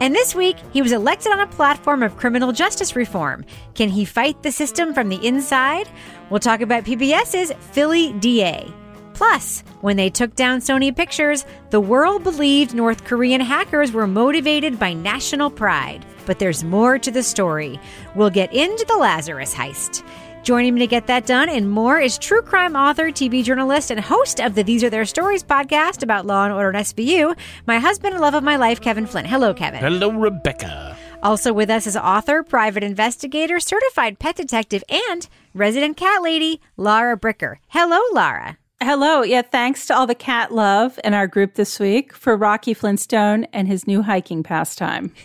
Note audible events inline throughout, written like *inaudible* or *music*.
And this week, he was elected on a platform of criminal justice reform. Can he fight the system from the inside? We'll talk about PBS's Philly DA. Plus, when they took down Sony Pictures, the world believed North Korean hackers were motivated by national pride. But there's more to the story. We'll get into the Lazarus heist. Joining me to get that done and more is true crime author, TV journalist, and host of the These Are Their Stories podcast about law and order and SVU, my husband and love of my life, Kevin Flynn. Hello, Kevin. Hello, Rebecca. Also with us is author, private investigator, certified pet detective, and resident cat lady, Lara Bricker. Hello, Lara. Hello. Yeah, thanks to all the cat love in our group this week for Rocky Flintstone and his new hiking pastime. *laughs*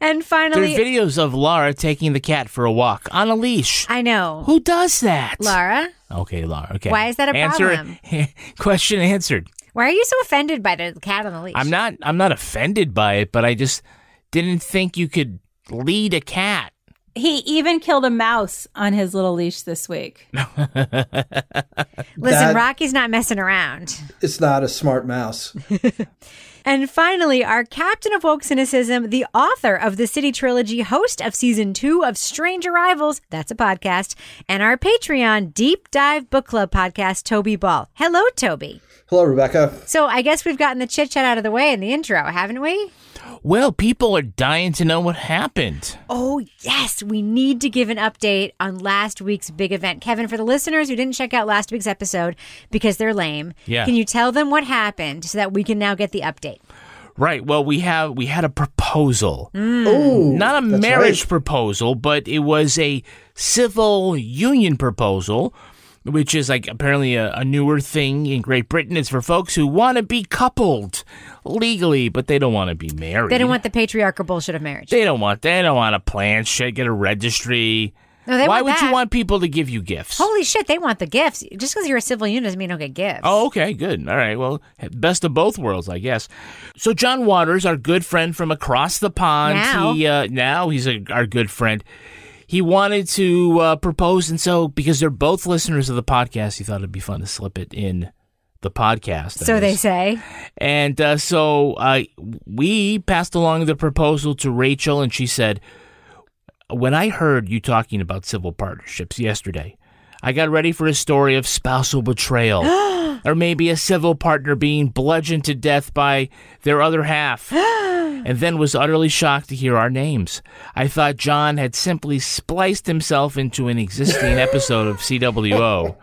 And There finally, are videos of Lara taking the cat for a walk on a leash. I know. Who does that? Lara, Okay, Lara. Okay. Why is that a Answer, problem? *laughs* question answered. why are you so offended by the cat on the leash? I'm not. I'm not offended by it, but I just didn't think you could lead a cat. He even killed a mouse on his little leash this week. *laughs* Listen, That- Rocky's not messing around. It's not a smart mouse. *laughs* And finally, our captain of woke cynicism, the author of the City Trilogy, host of season two of Strange Arrivals, that's a podcast, and our Patreon deep dive book club podcast, Toby Ball. Hello, Toby. Hello, Rebecca. So I guess we've gotten the chit chat out of the way in the intro, haven't we? Well, people are dying to know what happened. Oh, yes. We need to give an update on last week's big event. Kevin, for the listeners who didn't check out last week's episode because they're lame, Yeah. can you tell them what happened so that we can now get the update? Right. Well, we have we had a proposal. Mm. Ooh, Not a marriage right. proposal, but it was a civil union proposal, which is like apparently a, a newer thing in Great Britain. It's for folks who want to be coupled legally, but they don't want to be married. They don't want the patriarchal bullshit of marriage. They don't want. They don't want to plan shit. Get a registry. No, they Why would that. you want people to give you gifts? Holy shit, they want the gifts. Just because you're a civil unit doesn't mean you don't get gifts. Oh, okay, good. All right. Well, best of both worlds, I guess. So John Waters, our good friend from across the pond, Now. he uh, now he's a, our good friend. He wanted to uh, propose, and so because they're both listeners of the podcast, he thought it'd be fun to slip it in the podcast. so they say. And uh, so uh, we passed along the proposal to Rachel, and she said, When I heard you talking about civil partnerships yesterday, I got ready for a story of spousal betrayal. *gasps* or maybe a civil partner being bludgeoned to death by their other half. *gasps* and then was utterly shocked to hear our names. I thought John had simply spliced himself into an existing *laughs* episode of CWO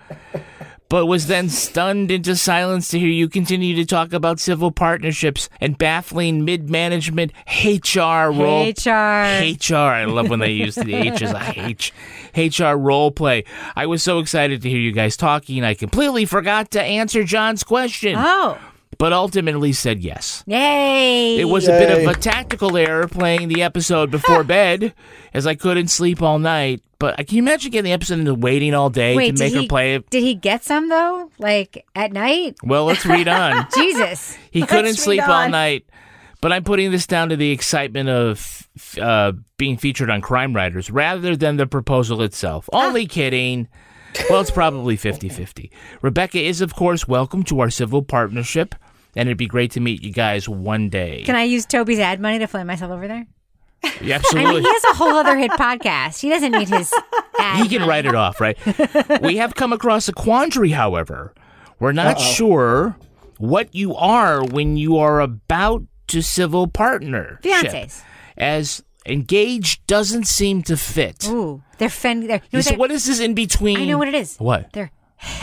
but was then stunned into silence to hear you continue to talk about civil partnerships and baffling mid-management HR role. HR. HR. I love when they use the H as a H. HR role play. I was so excited to hear you guys talking. I completely forgot to answer John's question, Oh, but ultimately said yes. yay. It was a bit of a tactical error playing the episode before *laughs* bed, as I couldn't sleep all night. But uh, can you imagine getting the episode and waiting all day Wait, to did make he, her play it? Did he get some though? Like at night? Well, let's read on. *laughs* Jesus. He couldn't sleep read all night. But I'm putting this down to the excitement of uh, being featured on Crime Writers rather than the proposal itself. Only kidding. Well, it's probably 50 50. Rebecca is, of course, welcome to our civil partnership, and it'd be great to meet you guys one day. Can I use Toby's ad money to fly myself over there? Yeah, *laughs* I absolutely. mean, he has a whole other hit podcast. He doesn't need his *laughs* ad. he can write it off, right? *laughs* we have come across a quandary, however. We're not sure what you are when you are about to civil partner. Fiancés. As engaged doesn't seem to fit. Ooh, they're fen. They're, no, So they're- what is this in between? I know what it is. What? They're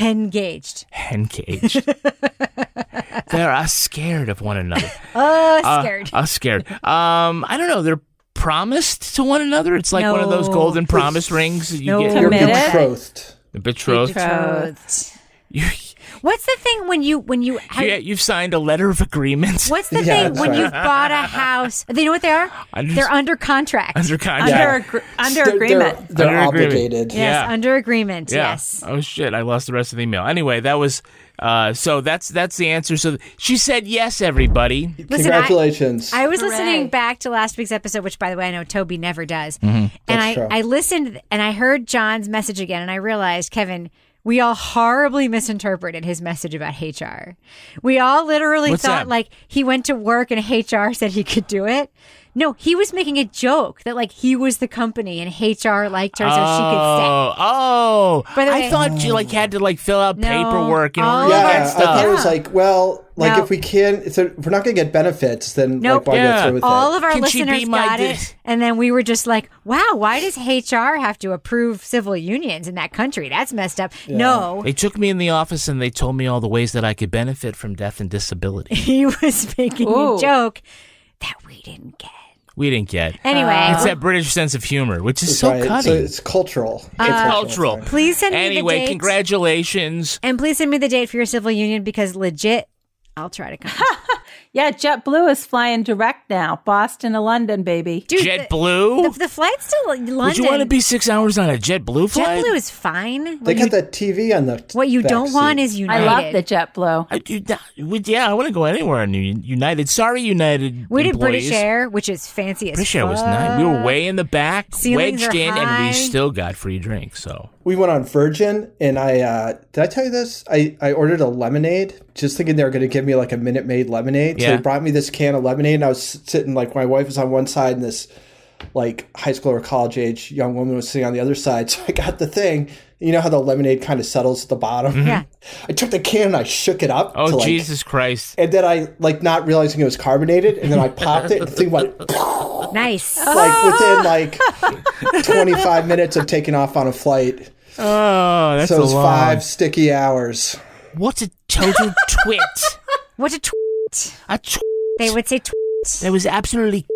engaged. Engaged. *laughs* They're uh, scared of one another. *laughs* Oh, Uh, scared. uh, scared. Um, I don't know. They're promised to one another. It's like one of those golden promise rings. You No. get You're Committed. betrothed. betrothed. Betrothed. You, What's the thing when you when you have, Yeah, you've signed a letter of agreement. What's the *laughs* Yeah, thing when right. you've bought a house? Do you know what they are? Under- They're under contract. Under contract. Yeah. Under, agr- under They're- agreement. They're, they're Under agreement. obligated. yes, Yeah. under agreement. Yeah. Yes. Oh shit! I lost the rest of the email. Anyway, that was. Uh, so that's that's the answer. So she said yes, everybody. Listen, I- Congratulations. I was Hooray. listening back to last week's episode, which, by the way, I know Toby never does. Mm-hmm. And That's I, true. I listened and I heard John's message again, and I realized, Kevin, we all horribly misinterpreted his message about HR. We all literally What's thought that? like he went to work and HR said he could do it. No, he was making a joke that like he was the company and HR liked her so she could oh, stay. Oh, oh! By the I way- thought you like had to like fill out No, paperwork and all all of that yeah, I stuff. thought it was like, well, like No. if we can't so if we're not going to get benefits, then Nope. like why Yeah. go through with All it? of our Can listeners got di- it. And then we were just like, wow, why does HR have to approve civil unions in that country? That's messed up. No, They took me in the office and they told me all the ways that I could benefit from death and disability. *laughs* he was making Ooh. a joke that we didn't get. We didn't get. Anyway, It's that British sense of humor, which is so right. cutting. So it's cultural. Uh, It's cultural. please send me Anyway, the date. Anyway, congratulations. And please send me the date for your civil union because legit, I'll try to come. *laughs* Yeah, JetBlue is flying direct now. Boston to London, baby. Dude, JetBlue? The, the, the flight's to London. Would you want to be six hours on a JetBlue flight? JetBlue is fine. They What got that TV on the. what you back don't seat. want is United. I love the JetBlue. I do that. Would- Yeah, I want to go anywhere on United. Sorry, United. we did. British Air, which is fancy as British Air was nice. We were way in the back, Ceilings wedged are in, and we still got free drinks. So We went on Virgin, and I uh, did I tell you this? I, I ordered a lemonade, just thinking they were going to give me like a Minute Maid lemonade. So Yeah. they brought me this can of lemonade, and I was sitting like my wife was on one side, and this like high school or college age young woman was sitting on the other side. *laughs* So I got the thing. You know how the lemonade kind of settles at the bottom. Mm-hmm. Yeah. I took the can and I shook it up. oh to, like- Jesus Christ! And then I like not realizing it was carbonated, and then I popped it, and the thing went *laughs* Nice. like within like 25 minutes of taking off on a flight. Oh, that's So it a was long. five sticky hours. What a total twit! *laughs* What a tweet. A tw- They would say tweet. that was absolutely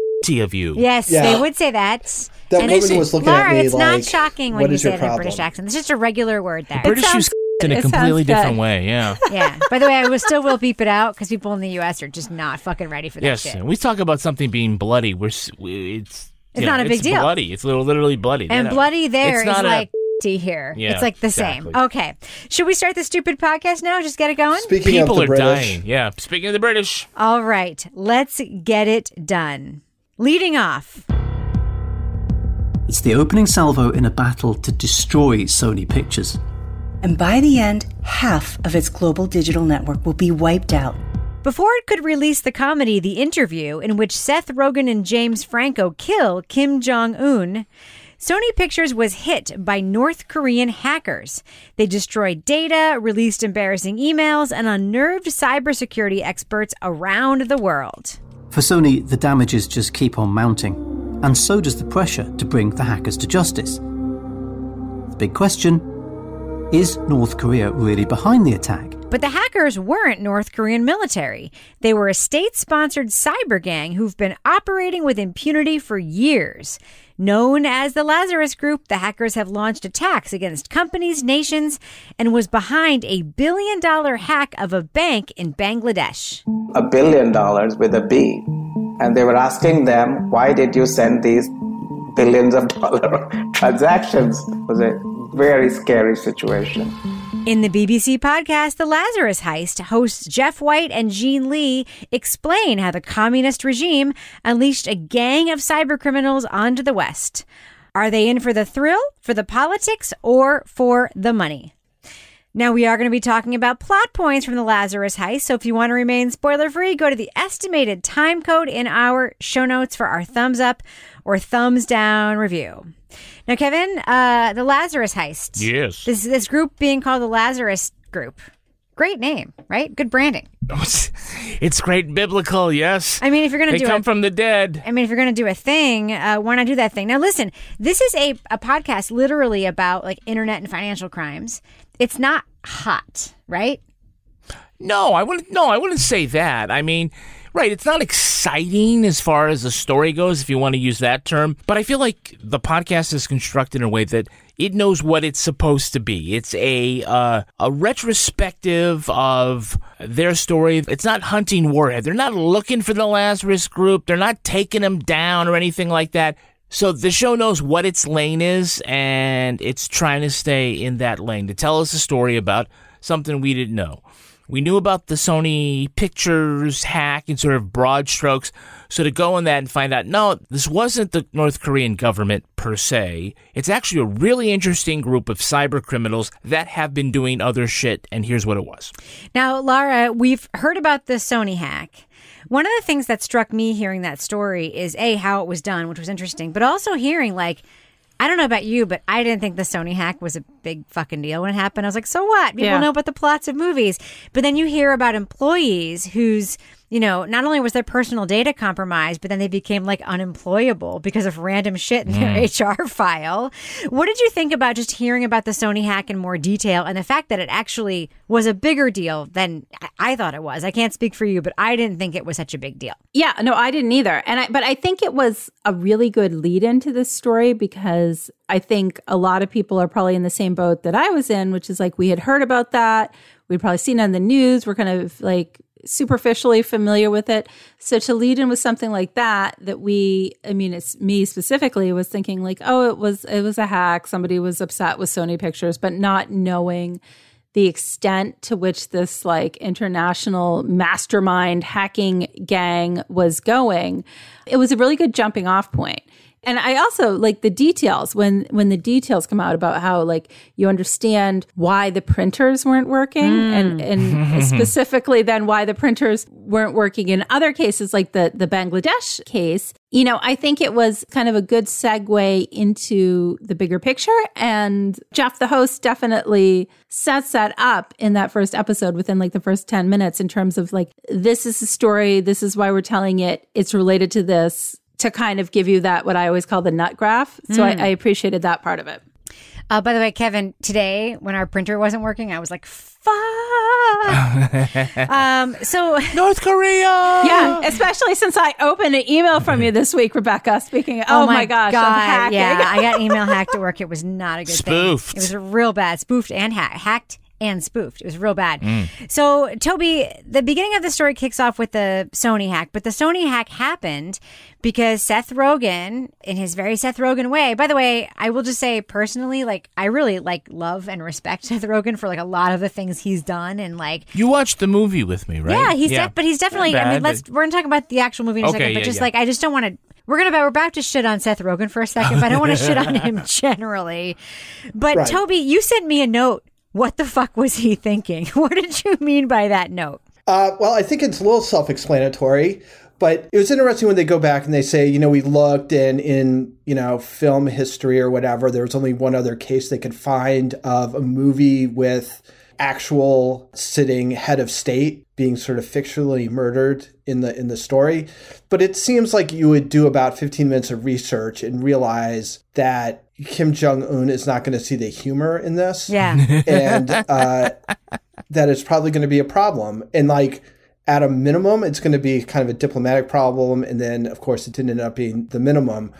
of you. Yes, Yeah. they would say that. That And woman it's- was looking Laura, at me it's not like, shocking when "What you is say your it in a problem?" British accent. It's just a regular word there. British sounds use in a It completely good. different way. Yeah. *laughs* yeah. By the way, I will still will beep it out because people in the U.S. are just not fucking ready for that yes. shit. and we talk about something being bloody. We're s- we- it's It's you not a big it's deal. Bloody. It's little, literally bloody. And You know. bloody there It's is not a- like tea here. Yeah, it's like the same. Okay. Should we start the stupid podcast now? Just get it going? Speaking people of the are British, dying. Yeah. Speaking of the British, All right. Let's get it done. Leading off. It's the opening salvo in a battle to destroy Sony Pictures. And by the end, half of its global digital network will be wiped out. Before it could release the comedy The Interview, in which Seth Rogen and James Franco kill Kim Jong un, Sony Pictures was hit by North Korean hackers. They destroyed data, released embarrassing emails, and unnerved cybersecurity experts around the world. For Sony, the damages just keep on mounting, and so does the pressure to bring the hackers to justice. The big question is North Korea really behind the attack? But the hackers weren't North Korean military. They were a state sponsored cyber gang who've been operating with impunity for years. Known as the Lazarus Group, the hackers have launched attacks against companies, nations, and was behind a billion dollar hack of a bank in Bangladesh. a billion dollars with a B. And they were asking them, why did you send these billions of dollar *laughs* transactions? It was a very scary situation. In the BBC podcast, The Lazarus Heist, hosts Geoff White and Jean Lee explain how the communist regime unleashed a gang of cybercriminals onto the West. Are they in for the thrill, for the politics, or for the money? Now, we are going to be talking about plot points from the Lazarus heist. So, if you want to remain spoiler free, go to the estimated time code in our show notes for our thumbs up or thumbs down review. Now, Kevin, uh, the Lazarus heist. Yes. This this group being called the Lazarus Group. Great name, right? Good branding. *laughs* it's great biblical. Yes. I mean, if you're going to they do come a, from the dead. I mean, if you're going to do a thing, uh, why not do that thing? Now, listen, this is a, a podcast literally about like internet and financial crimes. It's not hot, right? No, I wouldn't. No, I wouldn't say that. I mean, Right, it's not exciting as far as the story goes, if you want to use that term, but I feel like the podcast is constructed in a way that it knows what it's supposed to be. It's a uh, a retrospective of their story. It's not hunting Warhead. They're not looking for the Lazarus Group. They're not taking them down or anything like that. So the show knows what its lane is, and it's trying to stay in that lane to tell us a story about something we didn't know. We knew about the Sony Pictures hack in sort of broad strokes. So to go on that and find out, no, this wasn't the North Korean government per se. It's actually a really interesting group of cyber criminals that have been doing other shit. And here's what it was. Now, Laura, we've heard about the Sony hack. One of the things that struck me hearing that story is A, how it was done, which was interesting, but also hearing like, I don't know about you, but I didn't think the Sony hack was a big fucking deal when it happened. I was like, so what? People Yeah. know about the plots of movies. But then you hear about employees whose, you know, not only was their personal data compromised, but then they became like unemployable because of random shit in their hmm. *laughs* HR file. What did you think about just hearing about the Sony hack in more detail and the fact that it actually was a bigger deal than I- I thought it was? I can't speak for you, but I didn't think it was such a big deal. Yeah, no, I didn't either. And I but I think it was a really good lead into this story because I think a lot of people are probably in the same boat that I was in, which is like we had heard about that. We'd probably seen it on the news. We're kind of like superficially familiar with it. So to lead in with something like that, that we, I mean, it's me specifically was thinking like, oh, it was, it was a hack. Somebody was upset with Sony Pictures, but not knowing the extent to which this like international mastermind hacking gang was going it was a really good jumping off point and i also like the details when when the details come out about how like you understand why the printers weren't working mm. and and *laughs* specifically then why the printers weren't working in other cases like the the bangladesh case you know, I think it was kind of a good segue into the bigger picture. And Geoff, the host, definitely sets that up in that first episode within like the first 10 minutes in terms of like, this is the story. This is why we're telling it. It's related to this to kind of give you that, what I always call the nut graph. So I, I appreciated that part of it. Uh, by the way, Kevin, today when our printer wasn't working, I was like, fuck. *laughs* um, so *laughs* North Korea! Yeah, especially since I opened an email from you this week, Rebecca, speaking of, oh, my, gosh, of hacking. Yeah, I got *laughs* email hacked at work. It was not a good Spoofed. thing. It was real bad. Spoofed and hacked. Hacked and spoofed. It was real bad. Mm. So, Toby, the beginning of the story kicks off with the Sony hack, but the Sony hack happened because Seth Rogen, in his very Seth Rogen way, by the way, I will just say personally, like, I really like love and respect *laughs* Seth Rogen for like a lot of the things he's done and like, You watched the movie with me, right? yeah, he's def- but he's definitely. Not I mean, let's but- we're gonna talk about the actual movie in a Okay, second, but yeah, just yeah. like I just don't want to. We're gonna we're about to shit on Seth Rogen for a second, but I don't want to *laughs* shit on him generally. But Right. Toby, you sent me a note. What the fuck was he thinking? *laughs* What did you mean by that note? Uh, well, I think it's a little self-explanatory, but it was interesting when they go back and they say, you know, we looked and in you know film history or whatever, there was only one other case they could find of a movie with actual sitting head of state being sort of fictionally murdered in the in the story but it seems like you would do about 15 minutes of research and realize that Kim Jong Un is not going to see the humor in this Yeah, *laughs* and uh, that it's probably going to be a problem. And like at a minimum, it's going to be kind of a diplomatic problem. And then, of course, it didn't end up being the minimum.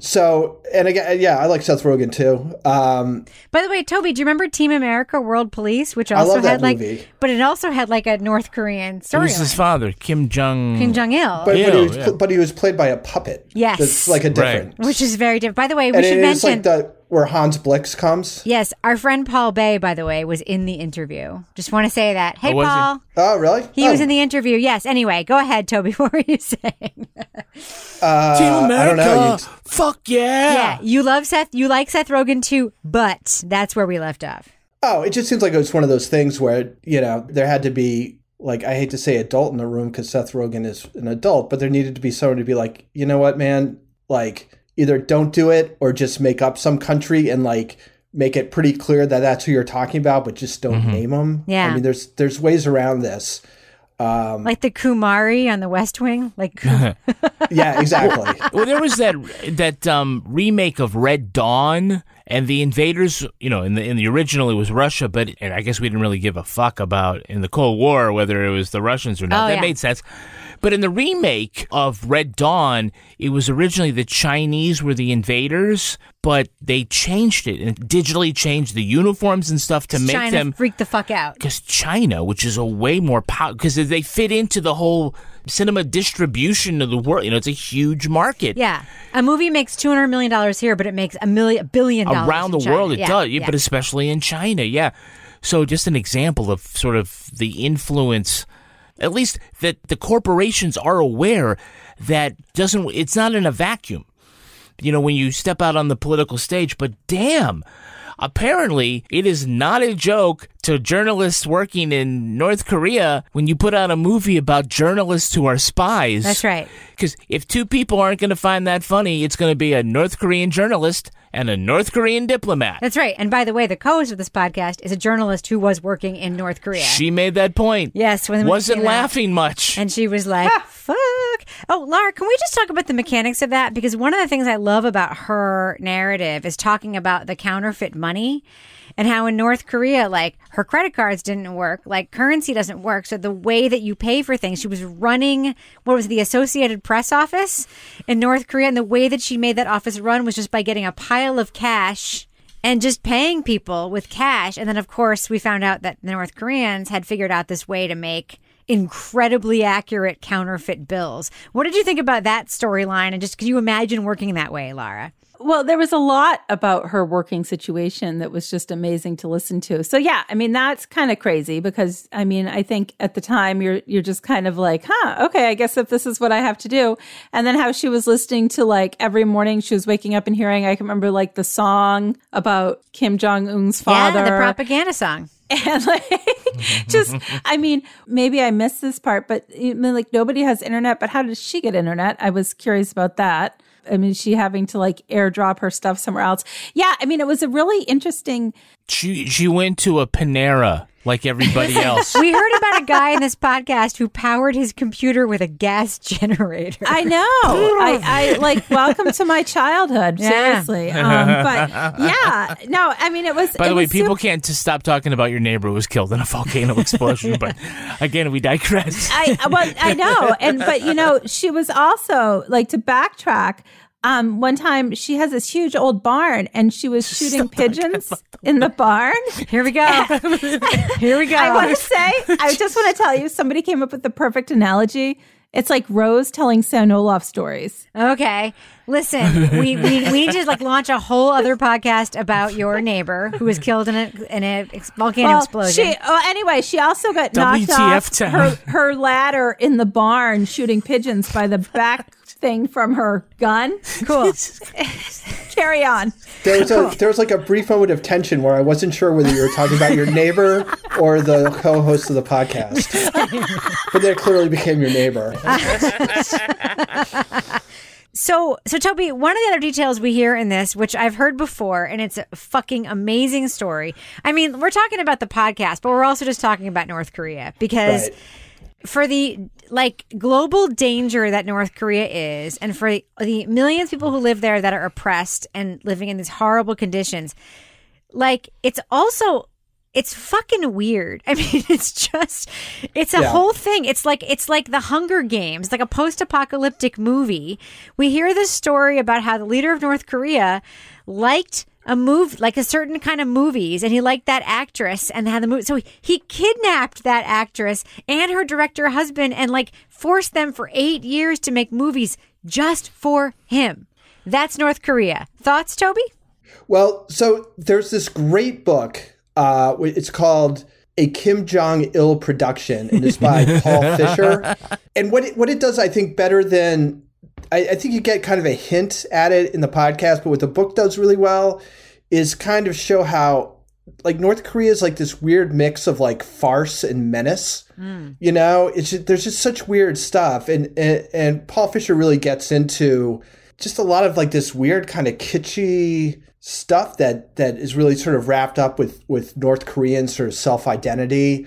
So, and again, yeah, I like Seth Rogen too. Um, By the way, Toby, do you remember Team America: World Police, which I also love that had like, movie. but it also had like a North Korean It was his father, Kim Jong. Kim Jong Il, but, but, he was, yeah. but he was played by a puppet. Yes. That's like a different. which is very different. By the way, we and should it is mention like the where Hans Blix comes. Yes, our friend Paul Bae, by the way, was in the interview. Just want to say that. Hey, Oh, was he? Paul. Oh, really? He oh, was in the interview. Yes. Anyway, go ahead, Toby. *laughs* What were you saying? uh, Team I America! don't know. You- Fuck yeah! yeah, you love Seth. You like Seth Rogen too, but that's where we left off. Oh, it just seems like it was one of those things where, you know, there had to be, like, I hate to say adult in the room because Seth Rogen is an adult, but there needed to be someone to be like, you know what, man? Like, either don't do it or just make up some country and, like, make it pretty clear that that's who you're talking about, but just don't name them. Yeah. I mean, there's there's ways around this. Um, Like the Qumari on the West Wing. Like, *laughs* yeah, exactly. well, there was that that um, remake of Red Dawn, and the invaders. You know, in the in the original, it was Russia, but and I guess we didn't really give a fuck about in the Cold War whether it was the Russians or not. Oh, that yeah. made sense. But in the remake of Red Dawn, it was originally the Chinese were the invaders, but they changed it and digitally changed the uniforms and stuff to make China them freak the fuck out. because China, which is a way more power, because they fit into the whole cinema distribution of the world. You know, it's a huge market. Yeah, a movie makes two hundred million dollars here, but it makes a million, a billion dollars around the China. world it Yeah, does yeah. but especially in china yeah so just an example of sort of the influence at least that the corporations are aware that doesn't it's not in a vacuum you know when you step out on the political stage. But damn apparently it is not a joke to journalists working in north korea when you put out a movie about journalists who are spies That's right. because if two people aren't going to find that funny, it's going to be a North Korean journalist and a North Korean diplomat. That's right. And by the way, the co-host of this podcast is a journalist who was working in North Korea. She made that point. Yes, when wasn't out. laughing much. And she was like, ah. fuck. Oh, Laura, can we just talk about the mechanics of that? Because one of the things I love about her narrative is talking about the counterfeit money and how in North Korea, like her credit cards didn't work, like currency doesn't work. So the way that you pay for things, she was running, what was it, the Associated Press office in North Korea. And the way that she made that office run was just by getting a pile of cash and just paying people with cash. And then, of course, we found out that the North Koreans had figured out this way to make incredibly accurate counterfeit bills. What did you think about that storyline? And just can you imagine working that way, Lara? Well, there was a lot about her working situation that was just amazing to listen to. So yeah, I mean that's kind of crazy because I mean I think at the time you're you're just kind of like, huh, okay, I guess if this is what I have to do. And then how she was listening to like every morning she was waking up and hearing I can remember like the song about Kim Jong Un's father. Yeah, the propaganda song. *laughs* and like just i mean maybe i missed this part but I mean, like nobody has internet but how did she get internet i was curious about that i mean she having to like airdrop her stuff somewhere else. Yeah i mean it was a really interesting she she went to a Panera like everybody *laughs* else. We heard about a guy in this podcast who powered his computer with a gas *laughs* generator. i know *laughs* i i like welcome to my childhood Yeah. seriously um but yeah no i mean it was By it the way, people super- can't just stop talking about your neighbor who was killed in a volcano explosion. but again, we digress. I well, I know, and but you know, she was also like to backtrack. Um, one time she has this huge old barn, and she was *laughs* shooting pigeons in the barn. Here we go. *laughs* Here we go. I want to say, I just want to tell you, somebody came up with the perfect analogy. It's like Rose telling St. Olaf stories. Okay. Listen, we, we, we need to like launch a whole other podcast about your neighbor who was killed in a in a ex- volcano Well, explosion. She, oh, anyway, she also got knocked WTF off her, her ladder in the barn shooting pigeons by the back thing from her gun. cool. *laughs* Carry on. There was a there was like a brief moment of tension where I wasn't sure whether you were talking about your neighbor or the co-host of the podcast, *laughs* but that clearly became your neighbor. *laughs* So, so Toby, one of the other details we hear in this, which I've heard before, and it's a fucking amazing story. I mean, we're talking about the podcast, but we're also just talking about North Korea because Right. For the like global danger that North Korea is, and for the, the millions of people who live there that are oppressed and living in these horrible conditions, like it's also it's fucking weird. *laughs* I mean, it's just it's a Yeah. whole thing. It's like it's like the Hunger Games, like a post-apocalyptic movie. We hear this story about how the leader of North Korea liked a move like a certain kind of movies and he liked that actress and had the movie so he kidnapped that actress and her director husband and like forced them for 8 years to make movies just for him. That's North Korea. Thoughts, Toby? Well, so there's this great book. Uh, it's called A Kim Jong Il Production, and it's by *laughs* Paul Fischer. And what it, what it does, I think, better than I, I think you get kind of a hint at it in the podcast, but what the book does really well is kind of show how like North Korea is like this weird mix of like farce and menace. Hmm. You know, it's just, there's just such weird stuff, and, and and Paul Fischer really gets into just a lot of like this weird kind of kitschy stuff that that is really sort of wrapped up with with North Korean sort of self identity.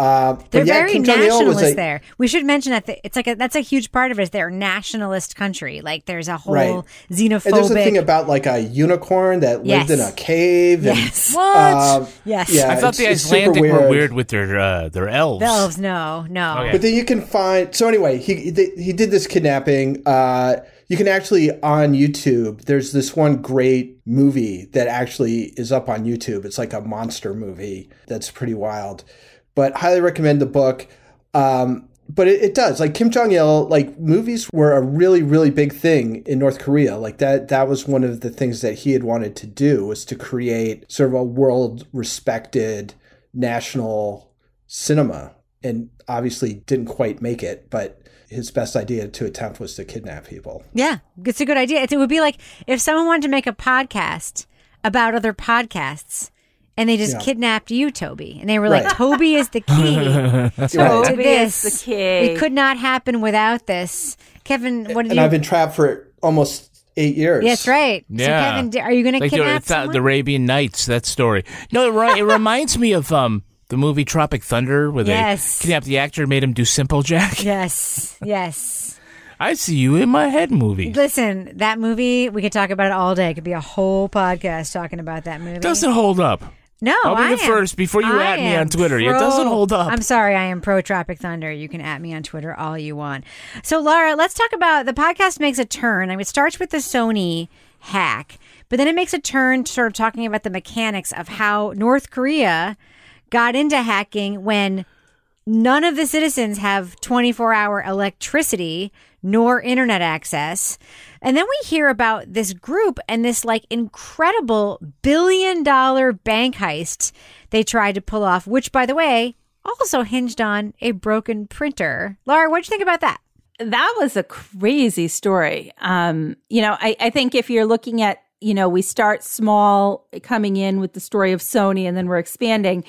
Uh, They're yeah, very Kim Jong Il was nationalist a, there. We should mention that the, it's like a, that's a huge part of it. Is they're a nationalist country. Like there's a whole Right. xenophobic. And there's a thing about like a unicorn that lived in a cave. And, Yes. What? uh, yes. yeah, I thought the it's super Icelandic were weird. weird with their uh, their elves. The elves, no, no. Okay. But then you can find. So anyway, he he he did this kidnapping. Uh, you can actually on YouTube. There's this one great movie that actually is up on YouTube. It's like a monster movie that's pretty wild. But highly recommend the book. Um, but it, it does like Kim Jong Il. Like movies were a really really big thing in North Korea. Like that that was one of the things that he had wanted to do was to create sort of a world respected national cinema and obviously didn't quite make it but his best idea to attempt was to kidnap people Yeah, it's a good idea. It would be like if someone wanted to make a podcast about other podcasts. And they just Yeah. kidnapped you, Toby. And they were like, Toby is the *laughs* key to Right. Toby is this. the key. We could not happen without this. Kevin, what did and you? i've been trapped for almost eight years That's right. So Kevin, are you going to like the, kidnap it's, uh, someone? the Arabian Nights. That story. No, it, ri- it reminds me of um the movie Tropic Thunder, where Yes. they kidnapped the actor, and made him do Simple Jack. *laughs* yes, yes. I see you in my head movie. Listen, that movie, we could talk about it all day. It could be a whole podcast talking about that movie. Doesn't hold up. No, I'll be I the am- first before you I at me am on Twitter. It pro- doesn't hold up. I'm sorry, I am pro Tropic Thunder. You can at me on Twitter all you want. So, Laura, let's talk about the podcast makes a turn. I mean, it starts with the Sony hack, but then it makes a turn to sort of talking about the mechanics of how North Korea got into hacking when none of the citizens have 24 hour electricity nor internet access. And then we hear about this group and this like incredible billion dollar bank heist they tried to pull off, which by the way, also hinged on a broken printer. Laura, what'd you think about that? that was a crazy story. Um, you know, I, I think if you're looking at, you know, we start small coming in with the story of Sony and then we're expanding.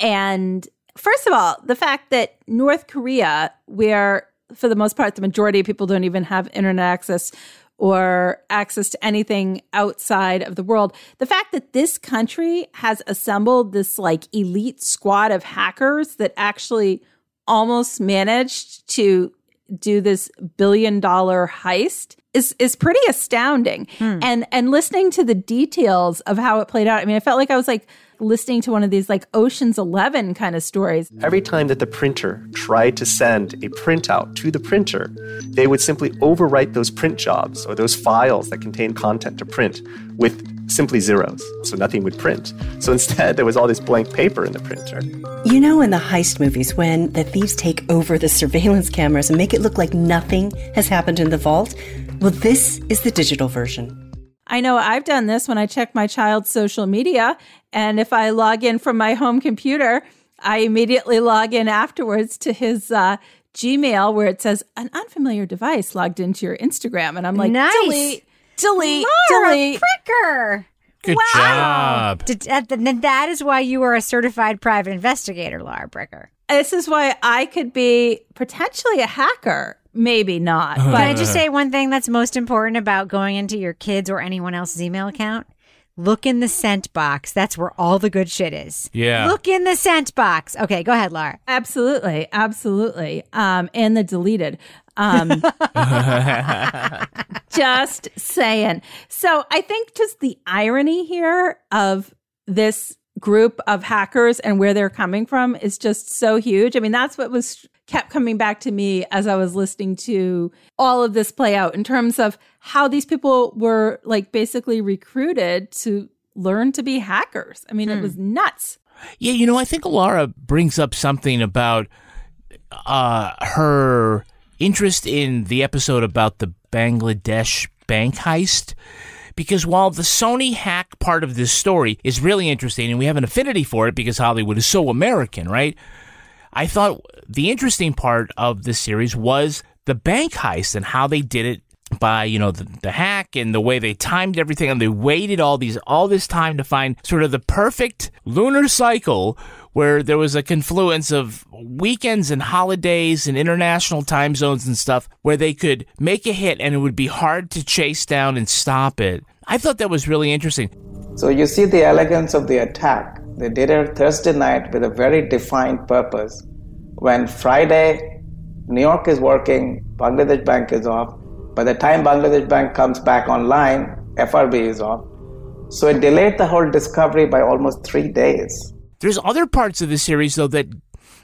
And first of all, the fact that North Korea, where for the most part, the majority of people don't even have internet access or access to anything outside of the world. The fact that this country has assembled this like elite squad of hackers that actually almost managed to do this billion dollar heist is is pretty astounding. Hmm. And and listening to the details of how it played out, I mean, I felt like I was like listening to one of these like Ocean's 11 kind of stories. Every time that the printer tried to send a printout to the printer, they would simply overwrite those print jobs or those files that contain content to print with simply zeros. So nothing would print. So instead, there was all this blank paper in the printer. You know, in the heist movies, when the thieves take over the surveillance cameras and make it look like nothing has happened in the vault? Well, this is the digital version. I know I've done this when I check my child's social media. And if I log in from my home computer, I immediately log in afterwards to his uh, Gmail where it says an unfamiliar device logged into your Instagram. And I'm like, Nice. delete, delete, Laura delete. Bricker. Good job. Did- that- then that is why you are a certified private investigator, Laura Bricker. This is why I could be potentially a hacker. Maybe not. Can I just say one thing that's most important about going into your kids or anyone else's email account? Look in the sent box. That's where all the good shit is. Yeah. Look in the sent box. Okay, go ahead, Laura. absolutely, absolutely. Um, and the deleted. Um, *laughs* just saying. So I think just the irony here of this group of hackers and where they're coming from is just so huge. I mean, that's what was kept coming back to me as I was listening to all of this play out in terms of how these people were like basically recruited to learn to be hackers. I mean, it was nuts. Yeah, you know, I think Laura brings up something about uh, her interest in the episode about the Bangladesh bank heist. Because while the Sony hack part of this story is really interesting, and we have an affinity for it because Hollywood is so American, right? I thought the interesting part of this series was the bank heist and how they did it by you know the, the hack and the way they timed everything and they waited all these all this time to find sort of the perfect lunar cycle where there was a confluence of weekends and holidays and international time zones and stuff where they could make a hit and it would be hard to chase down and stop it. I thought that was really interesting. So you see the elegance of the attack. They did it Thursday night with a very defined purpose. when Friday, New York is working, Bangladesh Bank is off. By the time Bangladesh Bank comes back online, FRB is off. So it delayed the whole discovery by almost three days. There's other parts of the series though that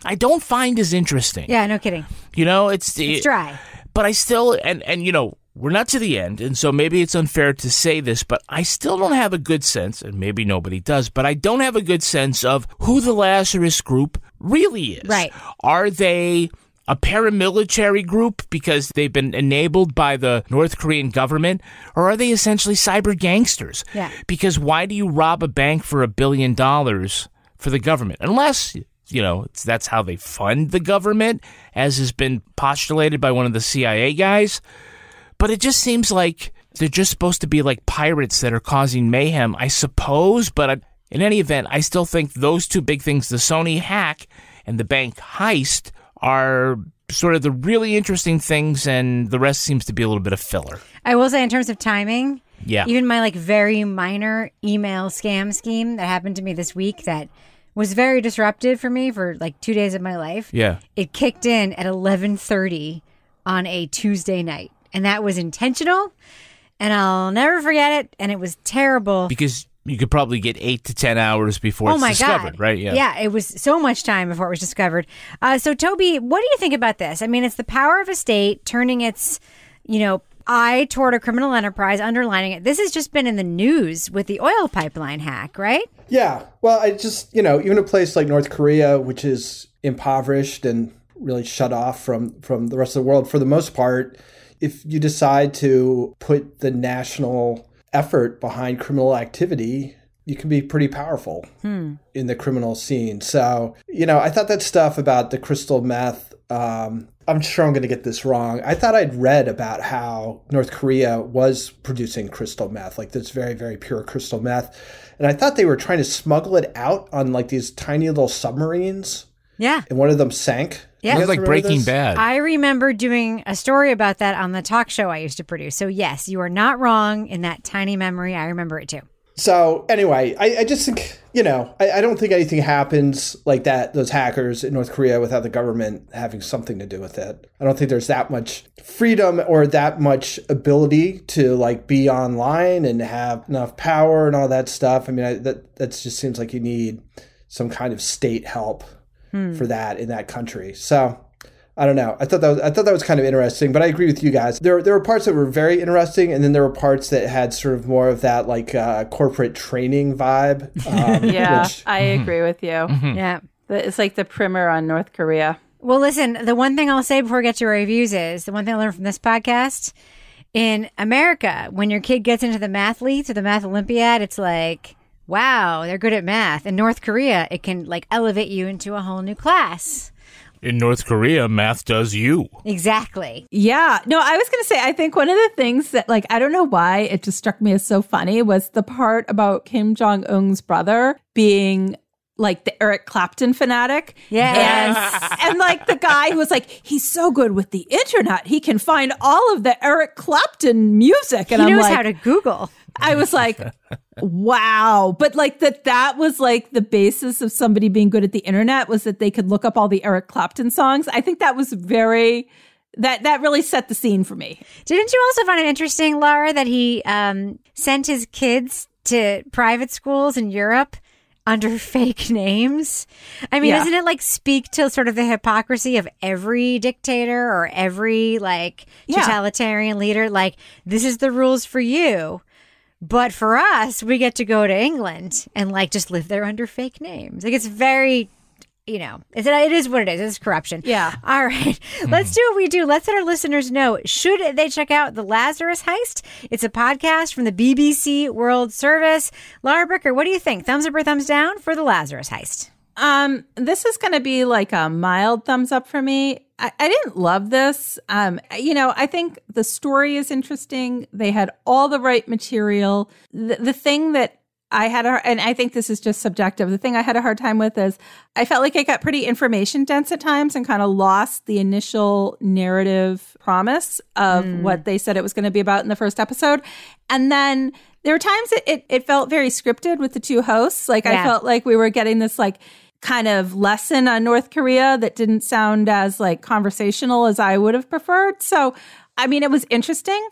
I don't find as interesting. Yeah, no kidding. You know, it's It's dry. But I still and and you know, we're not to the end, and so maybe it's unfair to say this, but I still don't have a good sense, and maybe nobody does, but I don't have a good sense of who the Lazarus group really is. Right. Are they a paramilitary group because they've been enabled by the North Korean government, or are they essentially cyber gangsters? Yeah. Because why do you rob a bank for a billion dollars for the government? Unless you know it's, that's how they fund the government, as has been postulated by one of the CIA guys. But it just seems like they're just supposed to be like pirates that are causing mayhem, I suppose. But I, in any event, I still think those two big things, the Sony hack and the bank heist, are sort of the really interesting things, and the rest seems to be a little bit of filler. I will say, in terms of timing, Yeah. even my like very minor email scam scheme that happened to me this week that was very disruptive for me for like two days of my life. Yeah. It kicked in at eleven thirty on a Tuesday night, and that was intentional, and I'll never forget it. And it was terrible. Because you could probably get eight to ten hours before oh it's my discovered, god! right? Yeah. yeah. It was so much time before it was discovered. Uh, so, Toby, what do you think about this? I mean, it's the power of a state turning its, you know, eye toward a criminal enterprise, underlining it. This has just been in the news with the oil pipeline hack, right? Yeah. Well, I just, you know, even a place like North Korea, which is impoverished and really shut off from from the rest of the world for the most part, if you decide to put the national effort behind criminal activity, you can be pretty powerful hmm. in the criminal scene. So, you know, I thought that stuff about the crystal meth um, I'm sure I'm going to get this wrong. I thought I'd read about how North Korea was producing crystal meth, like this very, very pure crystal meth. And I thought they were trying to smuggle it out on like these tiny little submarines, Yeah. and one of them sank. Yeah. You Sounds guys like Breaking this? Bad. I remember doing a story about that on the talk show I used to produce. So, yes, you are not wrong in that tiny memory. I remember it too. So anyway, I, I just think you know I, I don't think anything happens like that. Those hackers in North Korea without the government having something to do with it. I don't think there's that much freedom or that much ability to like be online and have enough power and all that stuff. I mean, I, that that just seems like you need some kind of state help hmm. for that in that country. So. I don't know. I thought that was, I thought that was kind of interesting, but I agree with you guys. There there were parts that were very interesting, and then there were parts that had sort of more of that like uh, corporate training vibe. Um, *laughs* Yeah, which- I agree with you. Yeah. It's like the primer on North Korea. Well, listen, the one thing I'll say before we get to our reviews is the one thing I learned from this podcast in America, when your kid gets into the mathletes or the math Olympiad, it's like, wow, they're good at math. In North Korea, it can like elevate you into a whole new class. In North Korea, math does you. Exactly. Yeah. No, I was going to say, I think one of the things that, like, I don't know why it just struck me as so funny was the part about Kim Jong un's brother being like the Eric Clapton fanatic. Yes. And, and like the guy who was like, he's so good with the internet. He can find all of the Eric Clapton music. He And I'm knows like, how to Google. I was like, wow. But like that, that was like the basis of somebody being good at the internet was that they could look up all the Eric Clapton songs. I think that was very, that, that really set the scene for me. Didn't you also find it interesting, Laura, that he um, sent his kids to private schools in Europe under *laughs* fake names? I mean, Yeah. doesn't it like speak to sort of the hypocrisy of every dictator or every like Yeah. totalitarian leader? Like, this is the rules for you. But for us, we get to go to England and like just live there under fake names. Like it's very, you know, it's, it is what it is. It's corruption. Yeah. All right. *laughs* Let's do what we do. Let's let our listeners know. Should they check out The Lazarus Heist? It's a podcast from the BBC World Service. Laura Bricker, what do you think? Thumbs up or thumbs down for The Lazarus Heist? Um, this is going to be like a mild thumbs up for me. I, I didn't love this. Um, you know, I think the story is interesting. They had all the right material. The, the thing that I had, a, and I think this is just subjective. The thing I had a hard time with is I felt like I got pretty information dense at times and kind of lost the initial narrative promise of what they said it was going to be about in the first episode. And then there were times it, it, it felt very scripted with the two hosts. Like Yeah. I felt like we were getting this like kind of lesson on North Korea that didn't sound as like conversational as I would have preferred. So, I mean, it was interesting.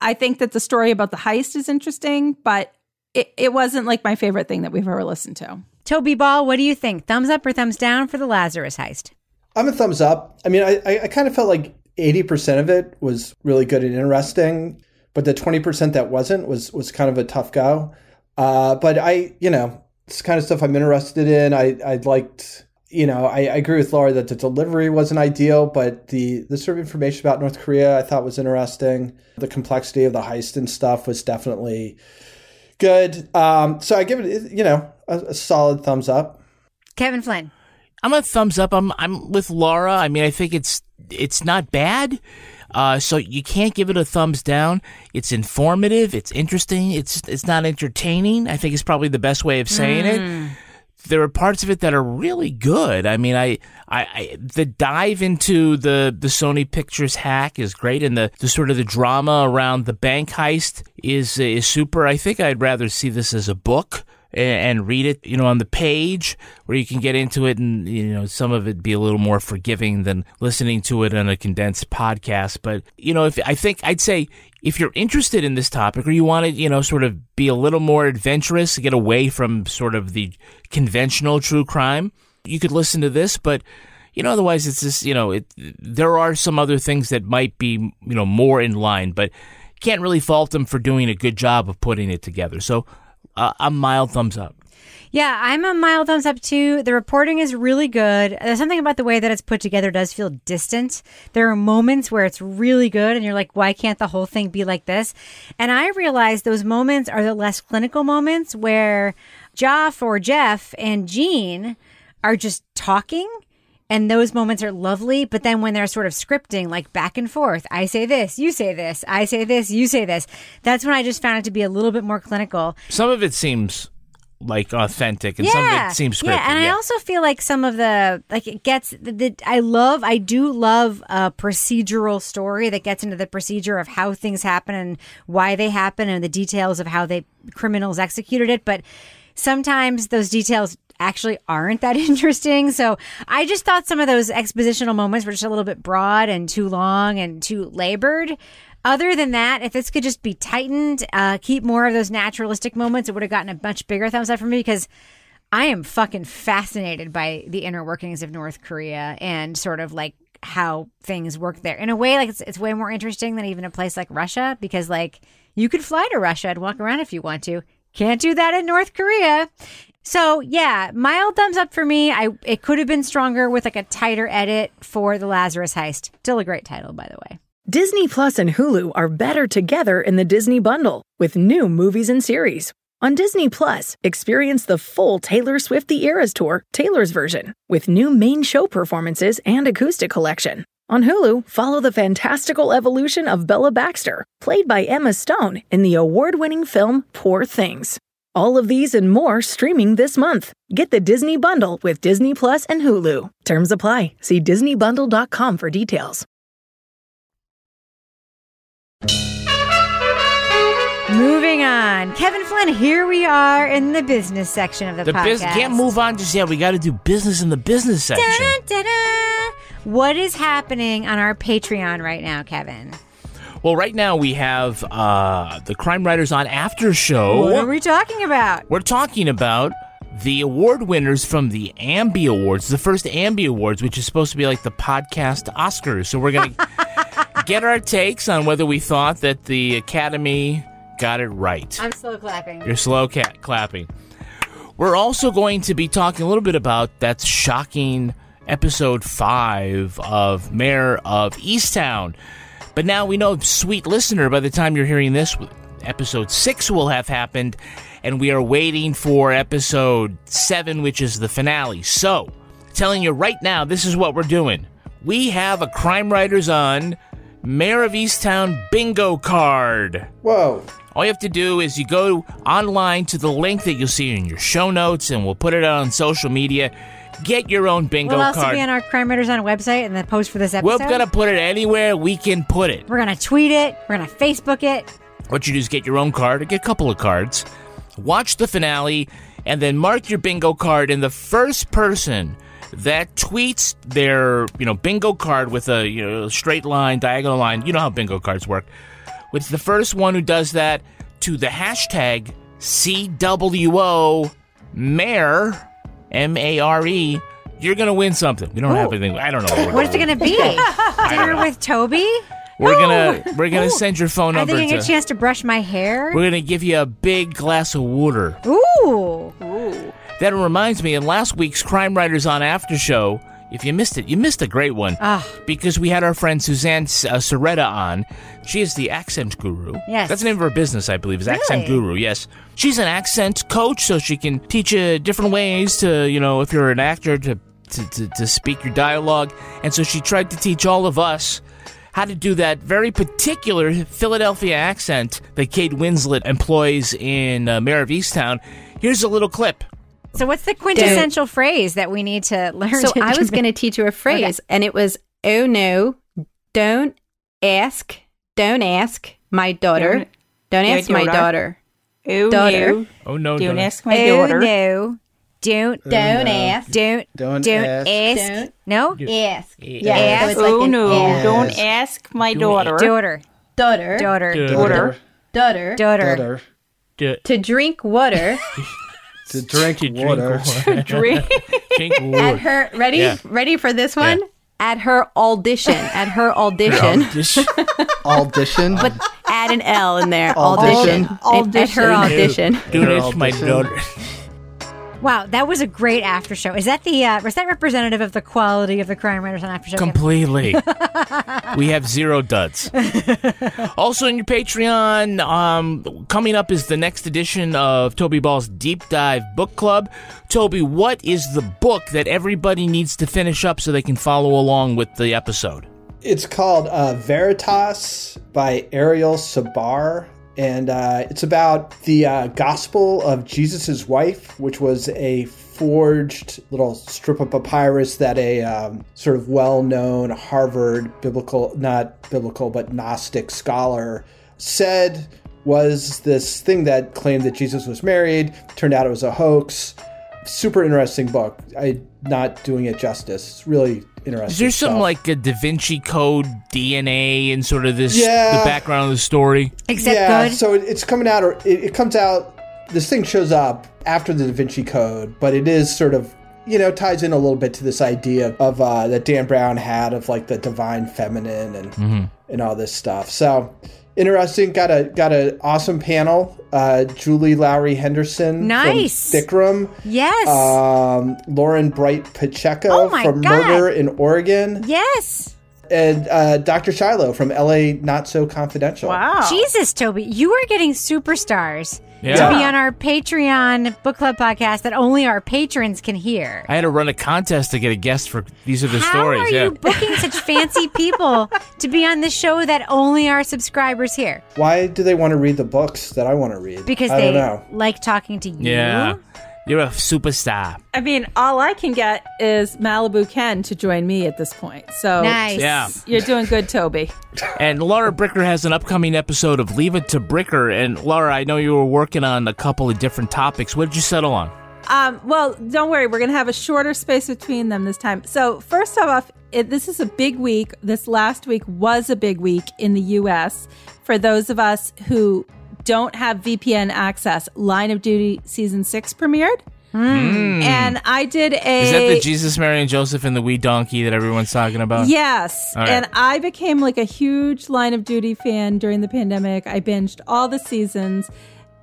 I think that the story about the heist is interesting, but it, it wasn't like my favorite thing that we've ever listened to. Toby Ball, what do you think? Thumbs up or thumbs down for the Lazarus heist? I'm a thumbs up. I mean, I, I kind of felt like 80% of it was really good and interesting, but the 20% that wasn't was was kind of a tough go. Uh, but I, you know, it's kind of stuff I'm interested in. I, I liked, you know, I, I agree with Laura that the delivery wasn't ideal, but the, the sort of information about North Korea I thought was interesting. The complexity of the heist and stuff was definitely good. Um, so I give it, you know, a, a solid thumbs up. Kevin Flynn. I'm a thumbs up. I'm I'm with Laura. I mean, I think it's it's not bad. Uh, so you can't give it a thumbs down. It's informative. It's interesting. It's it's not entertaining. I think is probably the best way of saying Mm. it. There are parts of it that are really good. I mean, I, I, I the dive into the the Sony Pictures hack is great, and the, the sort of the drama around the bank heist is is super. I think I'd rather see this as a book and, read it, you know, on the page where you can get into it and, you know, some of it be a little more forgiving than listening to it on a condensed podcast. But, you know, if I think I'd say if you're interested in this topic or you want to, you know, sort of be a little more adventurous, get away from sort of the conventional true crime, you could listen to this. But, you know, otherwise it's just, you know, it, there are some other things that might be, you know, more in line, but can't really fault them for doing a good job of putting it together. So, uh, a mild thumbs up. Yeah, I'm a mild thumbs up too. The reporting is really good. There's something about the way that it's put together does feel distant. There are moments where it's really good and you're like, why can't the whole thing be like this? And I realize those moments are the less clinical moments where Joff or Jeff and Jean are just talking and those moments are lovely. But then when they're sort of scripting, like back and forth, I say this, you say this, I say this, you say this, that's when I just found it to be a little bit more clinical. Some of it seems like authentic, and some of it seems scripted. Yeah, and I also feel like some of the like it gets the, the I love I do love a procedural story that gets into the procedure of how things happen and why they happen and the details of how they criminals executed it, but sometimes those details actually aren't that *laughs* interesting. So I just thought some of those expositional moments were just a little bit broad and too long and too labored. Other than that, if this could just be tightened, uh, keep more of those naturalistic moments, it would have gotten a much bigger thumbs up for me because I am fucking fascinated by the inner workings of North Korea and sort of like how things work there. In a way, like it's, it's way more interesting than even a place like Russia because like you could fly to Russia and walk around if you want to. Can't do that in North Korea. So yeah, mild thumbs up for me. I it could have been stronger with like a tighter edit for the Lazarus heist. Still a great title, by the way. Disney Plus and Hulu are better together in the Disney bundle with new movies and series. On Disney Plus, experience the full Taylor Swift The Eras Tour, Taylor's version, with new main show performances and acoustic collection. On Hulu, follow the fantastical evolution of Bella Baxter, played by Emma Stone in the award winning film Poor Things. All of these and more streaming this month. Get the Disney Bundle with Disney Plus and Hulu. Terms apply. See DisneyBundle.com for details. Moving on, Kevin Flynn. Here we are in the business section of the, The podcast. biz can't move on just yet. We got to do business in the business section. Dun, dun, dun. What is happening on our Patreon right now, Kevin? Well, right now we have uh, the Crime Writers on After Show. What are we talking about? We're talking about the award winners from the Ambi Awards, the first Ambi Awards, which is supposed to be like the podcast Oscars. So we're going *laughs* to get our takes on whether we thought that the Academy got it right. I'm slow clapping. You're slow cat clapping. We're also going to be talking a little bit about that shocking episode five of Mare of Easttown. But now we know, sweet listener, by the time you're hearing this, episode six will have happened, and we are waiting for episode seven, which is the finale. So, telling you right now, this is what we're doing. We have a Crime Writers on Mare of Easttown bingo card. Whoa. All you have to do is you go online to the link that you'll see in your show notes, and we'll put it out on social media. Get your own bingo we'll also card. be on our Crime Writers on a website and the post for this episode. We're gonna put it anywhere we can put it. We're gonna tweet it. We're gonna Facebook it. What you do is get your own card or get a couple of cards. Watch the finale. and then mark your bingo card. And the first person that tweets their you know bingo card with a you know straight line, diagonal line. You know how bingo cards work. With the first one who does that to the hashtag CWO Mare M A R E, you're gonna win something. We don't have anything. I don't know. What, What is it going to be? *laughs* Dinner with Toby? We're gonna we're gonna send your phone I number think I get a chance to brush my hair. We're gonna give you a big glass of water. Ooh. Ooh. That reminds me, in last week's Crime Writers on After Show, if you missed it, you missed a great one. Ah. Because we had our friend Suzanne uh, Soretta on. She is the accent guru. Yes. That's the name of her business, I believe, is Accent Guru, yes. She's an accent coach, so she can teach you different ways to, you know, if you're an actor, to, to, to, to speak your dialogue. And so she tried to teach all of us how to do that very particular Philadelphia accent that Kate Winslet employs in uh, Mare of Easttown. Here's a little clip. So what's the quintessential phrase that we need to *laughs* learn? So to I was going to teach you a phrase, and it was, "Oh no, don't ask, don't ask my daughter, Don't- don't, ask my daughter. daughter, Oh, daughter, no. Oh no! Don't don't- ask my oh, daughter. no. Don't oh, don't ask, don't Don't don't ask. ask. No? ask, Yeah. yeah, so Ask. it's like oh no, ask. don't ask my daughter. Daughter. daughter, Daughter. Daughter. daughter, Daughter. Daughter. D- to drink water *laughs* To drink to drink water. water. *laughs* Drink. Drink *laughs* at water. her. Ready, Yeah. ready for this one? Yeah. At her audition, at her audition, This- *laughs* Audition. but add an L in there. Audition. Audition. At her audition. Dude, Her it's my daughter. Wow, that was a great after show. Is that the uh, was that representative of the quality of the crime writers on after show? Completely. *laughs* we have zero duds. also in your Patreon, um, coming up is the next edition of Toby Ball's Deep Dive Book Club. Toby, what is the book that everybody needs to finish up so they can follow along with the episode? It's called uh, Veritas by Ariel Sabar. And uh, it's about the uh, gospel of Jesus' wife, which was a forged little strip of papyrus that a um, sort of well known Harvard biblical, not biblical, but Gnostic scholar said was this thing that claimed that Jesus was married. Turned out it was a hoax. Super interesting book. I'm not doing it justice. It's really interesting. Is there some stuff. like a Da Vinci Code DNA and sort of this Yeah. the background of the story? Except yeah, good. so it, it's coming out, or it, it comes out. This thing shows up after the Da Vinci Code, but it is sort of you know ties in a little bit to this idea of uh, that Dan Brown had of like the divine feminine and and all this stuff. So interesting. Got a got an awesome panel. Uh, Julie Lowrie Henderson, Nice. from Bikram. yes. Um, Lauren Bright Pacheco Oh from God. Murder in Oregon, yes. and uh, Dr. Shiloh from LA Not So Confidential. Wow. Jesus, Toby, you are getting superstars Yeah. to be on our Patreon book club podcast that only our patrons can hear. I had to run a contest to get a guest for these are the How stories. are yeah. you booking such *laughs* fancy people to be on this show that only our subscribers hear? Why do they want to read the books that I want to read? Because I they don't know. like talking to you. yeah. You're a superstar. I mean, all I can get is Malibu Ken to join me at this point. So Nice. Yeah. you're doing good, Toby. And Laura Bricker has an upcoming episode of Leave It to Bricker. And Laura, I know you were working on a couple of different topics. What did you settle on? Um, well, don't worry. We're going to have a shorter space between them this time. So, first off, it, this is a big week. This last week was a big week in the U.S. for those of us who don't have VPN access. Line of Duty season six premiered, hmm. and I did a. Is that the Jesus, Mary, and Joseph and the wee donkey that everyone's talking about? Yes. All right. And I became like a huge Line of Duty fan during the pandemic. I binged all the seasons.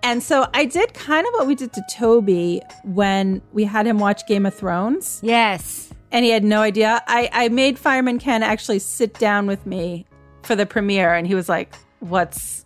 And so I did kind of what we did to Toby when we had him watch Game of Thrones. Yes. And he had no idea. I, I made Fireman Ken actually sit down with me for the premiere. And he was like, What's.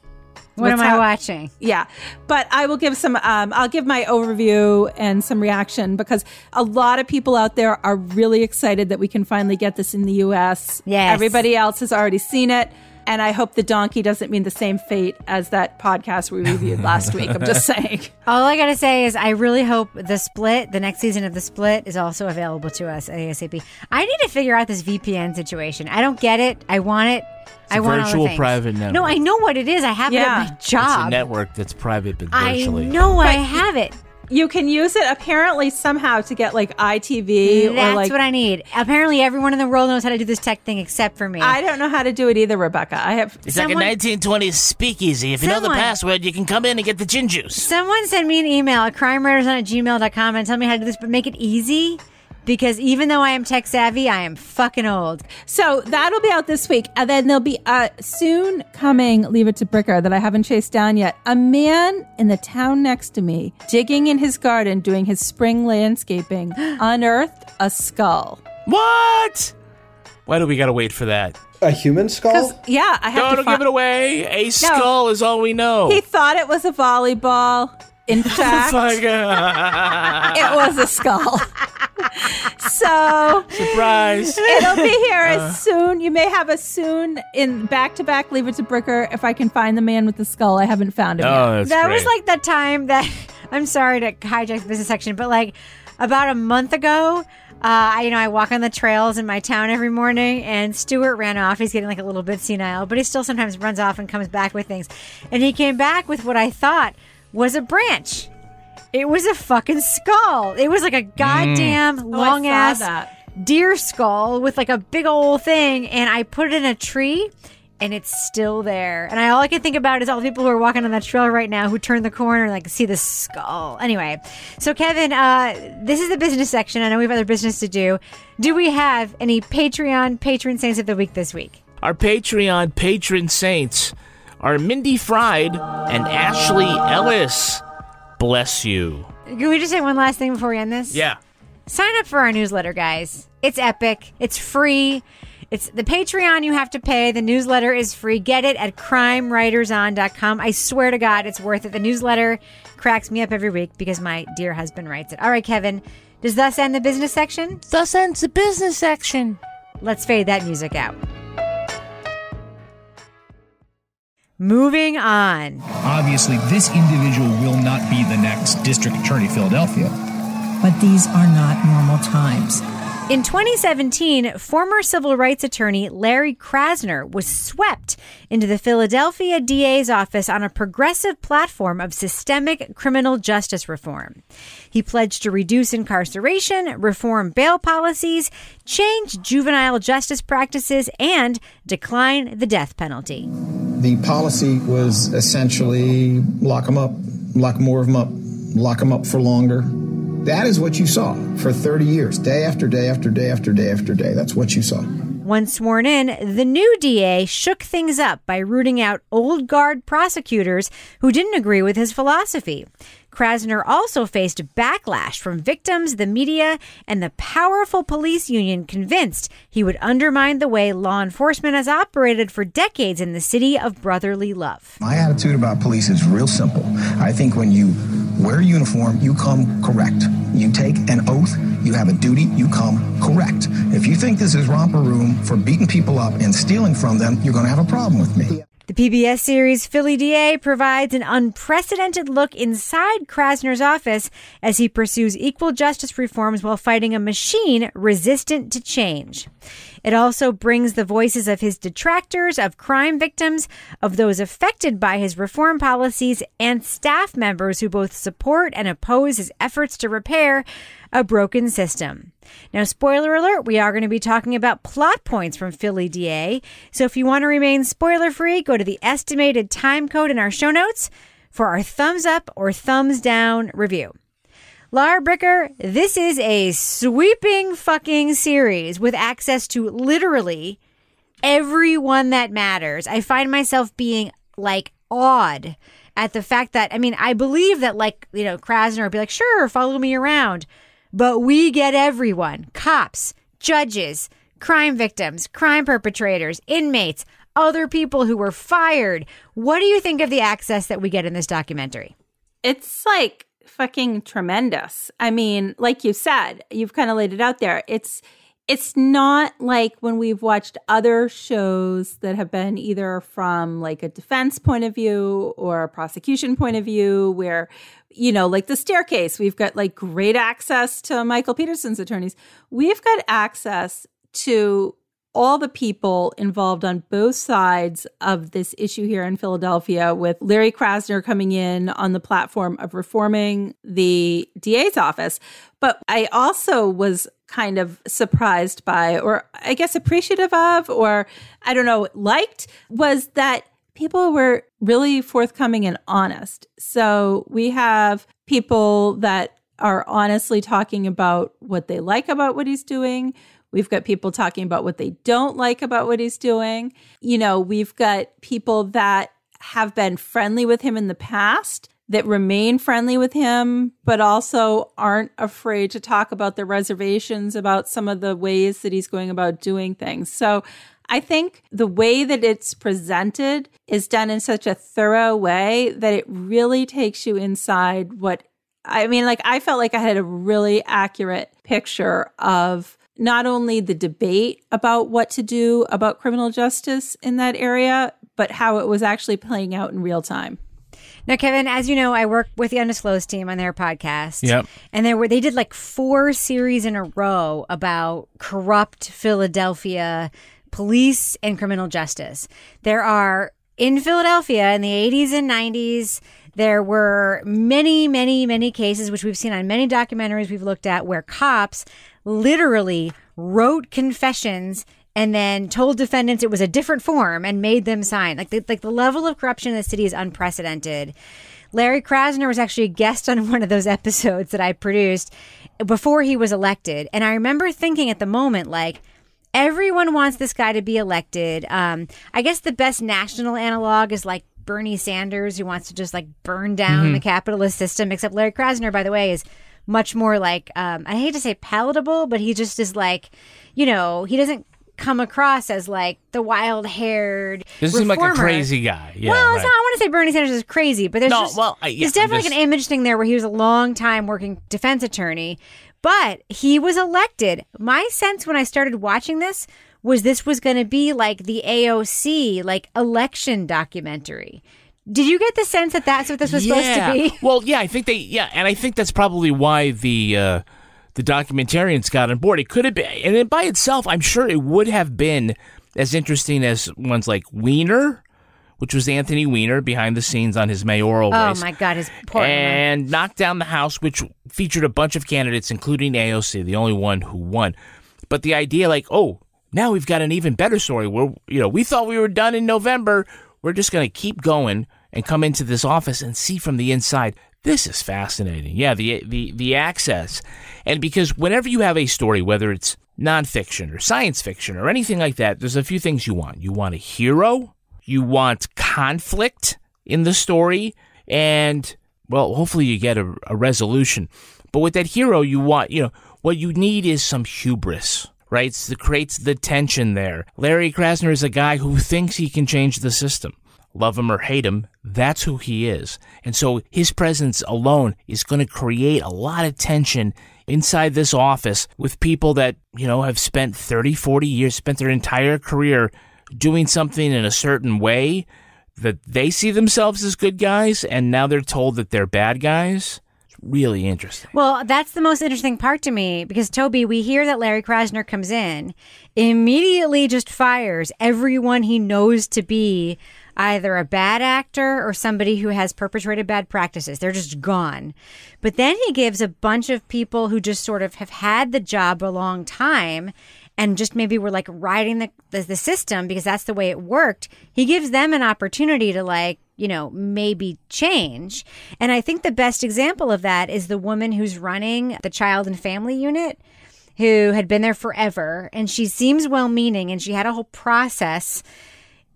What am I watching? yeah, but I will give some. Um, I'll give my overview and some reaction because a lot of people out there are really excited that we can finally get this in the U.S. Yes. everybody else has already seen it, and I hope the donkey doesn't mean the same fate as that podcast we reviewed *laughs* last week. I'm just saying. All I gotta say is, I really hope the split, the next season of the split, is also available to us ASAP. I need to figure out this VPN situation. I don't get it. I want it. I a want all the virtual private network. No, I know what it is. I have it at my It's a job. network that's private but I know I have it. You can use it apparently somehow to get like ITV or That's like. what I need. Apparently, everyone in the world knows how to do this tech thing except for me. I don't know how to do it either, Rebecca. I have. It's like a 1920s speakeasy. If you know the password, you can come in and get the gin juice. Someone send me an email at crimewriterson at gmail.com and tell me how to do this, but make it easy because even though I am tech savvy, I am fucking old. So that'll be out this week. And then there'll be a soon coming Leave It to Bricker that I haven't chased down yet. A man in the town next to me, digging in his garden, doing his spring landscaping, *gasps* unearthed a skull. What? Why do we gotta wait for that? A human skull? Yeah, I have No, to don't fi- give it away. A skull is all we know. He thought it was a volleyball. In *laughs* fact, my God. *laughs* it was a skull. *laughs* so Surprise. It'll be here Uh. as soon. You may have a soon in back to back. Leave it to Bricker if I can find the man with the skull. I haven't found him Oh, yet. that was like that time that I'm sorry to hijack the business section, but like about a month ago, uh, I, you know, I walk on the trails in my town every morning, and Stuart ran off. He's getting like a little bit senile, but he still sometimes runs off and comes back with things. And he came back with what I thought was a branch. It was a fucking skull. It was like a goddamn Oh, I long saw ass that. deer skull with like a big old thing, and I put it in a tree, and it's still there. And I all I can think about is all the people who are walking on that trail right now who turn the corner and like see the skull. Anyway, so Kevin, uh, this is the business section. I know we have other business to do. Do we have any Patreon patron saints of the week this week? Our Patreon patron saints are Mindy Fried and Ashley Ellis. Bless you. Can we just say one last thing before we end this? Yeah. Sign up for our newsletter, guys. It's epic. It's free. It's the Patreon you have to pay. The newsletter is free. Get it at crimewriterson.com. I swear to God, it's worth it. The newsletter cracks me up every week because my dear husband writes it. All right, Kevin, does thus end the business section? Thus ends the business section. Let's fade that music out. Moving on. Obviously, this individual will not be the next district attorney of Philadelphia. But these are not normal times. In 2017, former civil rights attorney Larry Krasner was swept into the Philadelphia DA's office on a progressive platform of systemic criminal justice reform. He pledged to reduce incarceration, reform bail policies, change juvenile justice practices, and decline the death penalty. The policy was essentially lock them up, lock more of them up, lock them up for longer. That is what you saw for 30 years, day after day after day after day after day. That's what you saw. Once sworn in, the new DA shook things up by rooting out old guard prosecutors who didn't agree with his philosophy. Krasner also faced backlash from victims, the media, and the powerful police union convinced he would undermine the way law enforcement has operated for decades in the city of brotherly love. My attitude about police is real simple. I think when you wear a uniform, you come correct. You take an oath, you have a duty, you come correct. If you think this is romper room for beating people up and stealing from them, you're going to have a problem with me. The PBS series Philly DA provides an unprecedented look inside Krasner's office as he pursues equal justice reforms while fighting a machine resistant to change. It also brings the voices of his detractors, of crime victims, of those affected by his reform policies, and staff members who both support and oppose his efforts to repair a broken system. Now, spoiler alert, we are going to be talking about plot points from Philly DA. So if you want to remain spoiler free, go to the estimated time code in our show notes for our thumbs up or thumbs down review. Laura Bricker, this is a sweeping fucking series with access to literally everyone that matters. I find myself being like awed at the fact that, I mean, I believe that, like, you know, Krasner would be like, sure, follow me around. But we get everyone cops, judges, crime victims, crime perpetrators, inmates, other people who were fired. What do you think of the access that we get in this documentary? It's like fucking tremendous. I mean, like you said, you've kind of laid it out there. It's it's not like when we've watched other shows that have been either from like a defense point of view or a prosecution point of view where you know like the staircase we've got like great access to michael peterson's attorneys. We've got access to all the people involved on both sides of this issue here in Philadelphia, with Larry Krasner coming in on the platform of reforming the DA's office. But I also was kind of surprised by, or I guess appreciative of, or I don't know, liked, was that people were really forthcoming and honest. So we have people that are honestly talking about what they like about what he's doing. We've got people talking about what they don't like about what he's doing. You know, we've got people that have been friendly with him in the past that remain friendly with him, but also aren't afraid to talk about their reservations about some of the ways that he's going about doing things. So I think the way that it's presented is done in such a thorough way that it really takes you inside what I mean, like, I felt like I had a really accurate picture of not only the debate about what to do about criminal justice in that area, but how it was actually playing out in real time. Now, Kevin, as you know, I work with the Undisclosed team on their podcast. Yep. And there were they did like four series in a row about corrupt Philadelphia police and criminal justice. There are in Philadelphia in the 80s and 90s there were many, many, many cases, which we've seen on many documentaries we've looked at, where cops literally wrote confessions and then told defendants it was a different form and made them sign. Like the, like the level of corruption in the city is unprecedented. Larry Krasner was actually a guest on *laughs* one of those episodes that I produced before he was elected. And I remember thinking at the moment, like, everyone wants this guy to be elected. Um, I guess the best national analog is like Bernie Sanders, who wants to just like burn down Mm-hmm. the capitalist system, except Larry Krasner, by the way, is much more like, um, I hate to say palatable, but he just is like, you know, he doesn't come across as like the wild haired. Doesn't seem like a crazy guy. Yeah, well, right. not, I want to say Bernie Sanders is crazy, but there's No, just, well, I- yeah, there's definitely just- an image thing there where he was a long time working defense attorney, but he was elected. My sense when I started watching this was this was going to be like the AOC like election documentary. Did you get the sense that that's what this was supposed to be? *laughs* Well, yeah, I think they yeah, and I think that's probably why the uh, the documentarians got on board. It could have been, and then by itself, I'm sure it would have been as interesting as ones like Weiner, which was Anthony Weiner behind the scenes on his mayoral Oh race. my God, his poor and knocked down the House, which featured a bunch of candidates, including AOC, the only one who won. But the idea, like, oh, now we've got an even better story. Where you know we thought we were done in November, we're just going to keep going and come into this office and see from the inside. This is fascinating. Yeah, the the the access, and because whenever you have a story, whether it's nonfiction or science fiction or anything like that, there's a few things you want. You want a hero, you want conflict in the story, and well, hopefully you get a, a resolution. But with that hero, you want you know what you need is some hubris. Right, the creates the tension there. Larry Krasner is a guy who thinks he can change the system love him or hate him, that's who he is. And so his presence alone is going to create a lot of tension inside this office with people that, you know, have spent 30, 40 years, spent their entire career doing something in a certain way that they see themselves as good guys and now they're told that they're bad guys. Really interesting. Well, that's the most interesting part to me because Toby, we hear that Larry Krasner comes in, immediately just fires everyone he knows to be either a bad actor or somebody who has perpetrated bad practices. They're just gone. But then he gives a bunch of people who just sort of have had the job a long time and just maybe were like riding the, the, the system because that's the way it worked. He gives them an opportunity to like, you know, maybe change. And I think the best example of that is the woman who's running the child and family unit who had been there forever and she seems well meaning and she had a whole process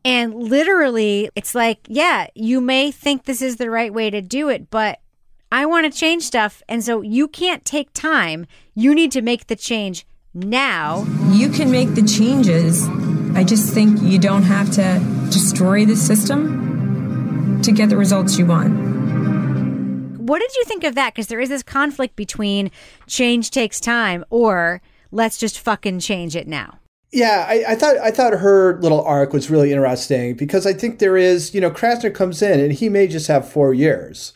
and literally, it's like, yeah, you may think this is the right way to do it, but I want to change stuff. And so you can't take time. You need to make the change now. You can make the changes. I just think you don't have to destroy the system to get the results you want. What did you think of that? Because there is this conflict between change takes time or let's just fucking change it now. Yeah, I, I thought I thought her little arc was really interesting because I think there is, you know, Krasner comes in and he may just have four years.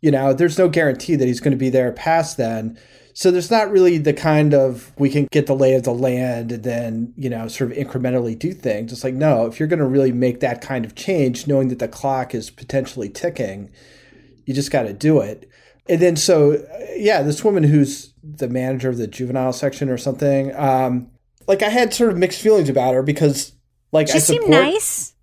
You know, there's no guarantee that he's going to be there past then. So there's not really the kind of we can get the lay of the land and then, you know, sort of incrementally do things. It's like, no, if you're going to really make that kind of change, knowing that the clock is potentially ticking, you just got to do it. And then, so yeah, this woman who's the manager of the juvenile section or something, um, like I had sort of mixed feelings about her because, like, she I support, seemed nice.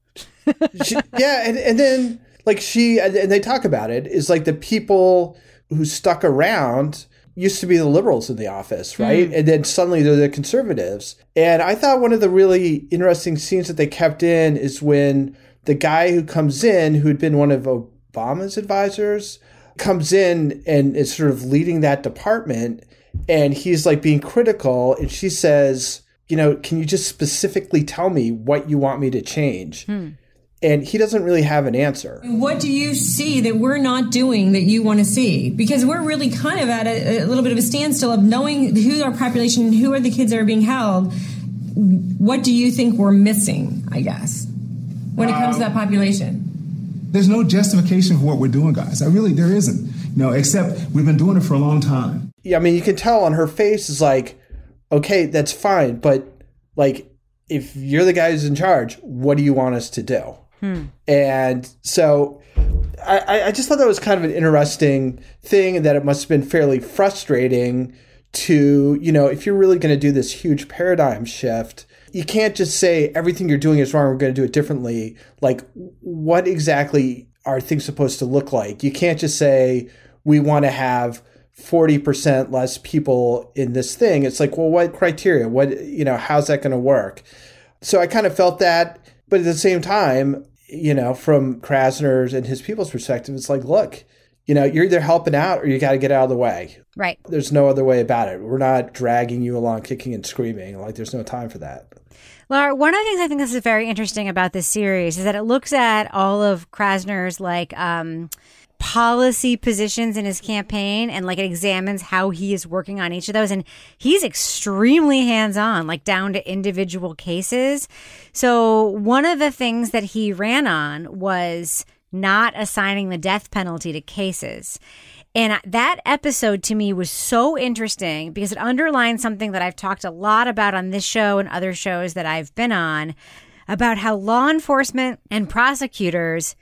*laughs* she, yeah, and, and then like she and they talk about it is like the people who stuck around used to be the liberals in the office, right? Mm. And then suddenly they're the conservatives. And I thought one of the really interesting scenes that they kept in is when the guy who comes in, who had been one of Obama's advisors, comes in and is sort of leading that department. And he's like being critical. And she says, you know, can you just specifically tell me what you want me to change? Hmm. And he doesn't really have an answer. What do you see that we're not doing that you want to see? Because we're really kind of at a, a little bit of a standstill of knowing who our population, who are the kids that are being held. What do you think we're missing, I guess, when it comes to that population? There's no justification for what we're doing, guys. I really, there isn't. You know, except we've been doing it for a long time. Yeah, I mean, you can tell on her face is like, okay, that's fine, but like, if you're the guy who's in charge, what do you want us to do? Hmm. And so I, I just thought that was kind of an interesting thing and that it must have been fairly frustrating to, you know, if you're really going to do this huge paradigm shift, you can't just say everything you're doing is wrong, we're going to do it differently. Like, what exactly are things supposed to look like? You can't just say, we want to have 40% less people in this thing. It's like, well, what criteria? What, you know, how's that going to work? So I kind of felt that. But at the same time, you know, from Krasner's and his people's perspective, it's like, look, you know, you're either helping out or you got to get out of the way. Right. There's no other way about it. We're not dragging you along, kicking and screaming. Like, there's no time for that. Laura, one of the things I think this is very interesting about this series is that it looks at all of Krasner's like um, policy positions in his campaign and like it examines how he is working on each of those. And he's extremely hands on, like down to individual cases. So one of the things that he ran on was not assigning the death penalty to cases. And that episode to me was so interesting because it underlines something that I've talked a lot about on this show and other shows that I've been on about how law enforcement and prosecutors,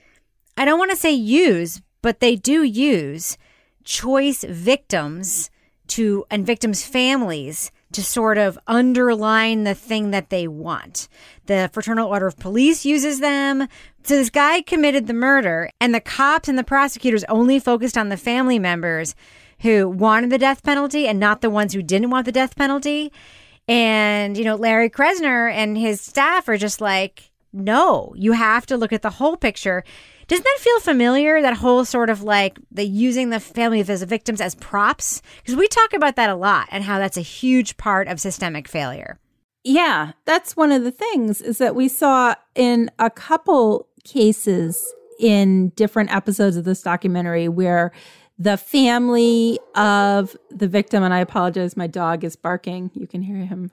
I don't want to say use, but they do use choice victims to and victims' families to sort of underline the thing that they want. The Fraternal Order of Police uses them. So this guy committed the murder, and the cops and the prosecutors only focused on the family members who wanted the death penalty and not the ones who didn't want the death penalty. And, you know, Larry Krasner and his staff are just like, no, you have to look at the whole picture. Doesn't that feel familiar? That whole sort of like the using the family as victims as props? Because we talk about that a lot and how that's a huge part of systemic failure. Yeah, that's one of the things is that we saw in a couple cases in different episodes of this documentary where the family of the victim, and I apologize, my dog is barking. You can hear him.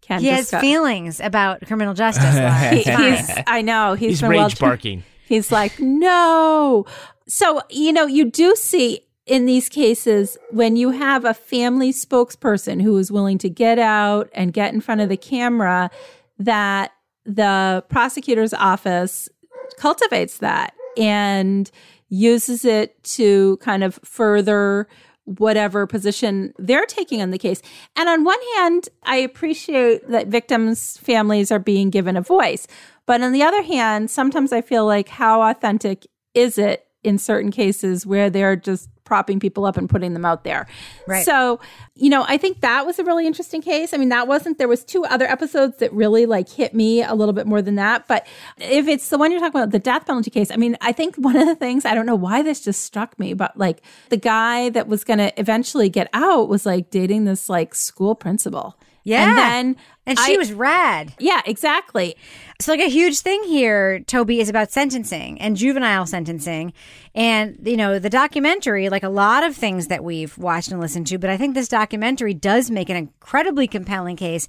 Ken he has feelings about criminal justice. He- *laughs* he's, I know he's He's been rage well barking. He's like, no. So, you know, you do see in these cases when you have a family spokesperson who is willing to get out and get in front of the camera, that the prosecutor's office cultivates that and uses it to kind of further whatever position they're taking on the case. And on one hand, I appreciate that victims' families are being given a voice. But on the other hand, sometimes I feel like how authentic is it in certain cases where they're just propping people up and putting them out there. Right. So, you know, I think that was a really interesting case. I mean, that wasn't there was two other episodes that really like hit me a little bit more than that, but if it's the one you're talking about the death penalty case, I mean, I think *laughs* one of the things, I don't know why this just struck me, but like the guy that was going to eventually get out was like dating this like school principal. Yeah. And then And she I- was rad. Yeah, exactly. So, like, a huge thing here, Toby, is about sentencing and juvenile sentencing. And, you know, the documentary, like a lot of things that we've watched and listened to, but I think this documentary does make an incredibly compelling case,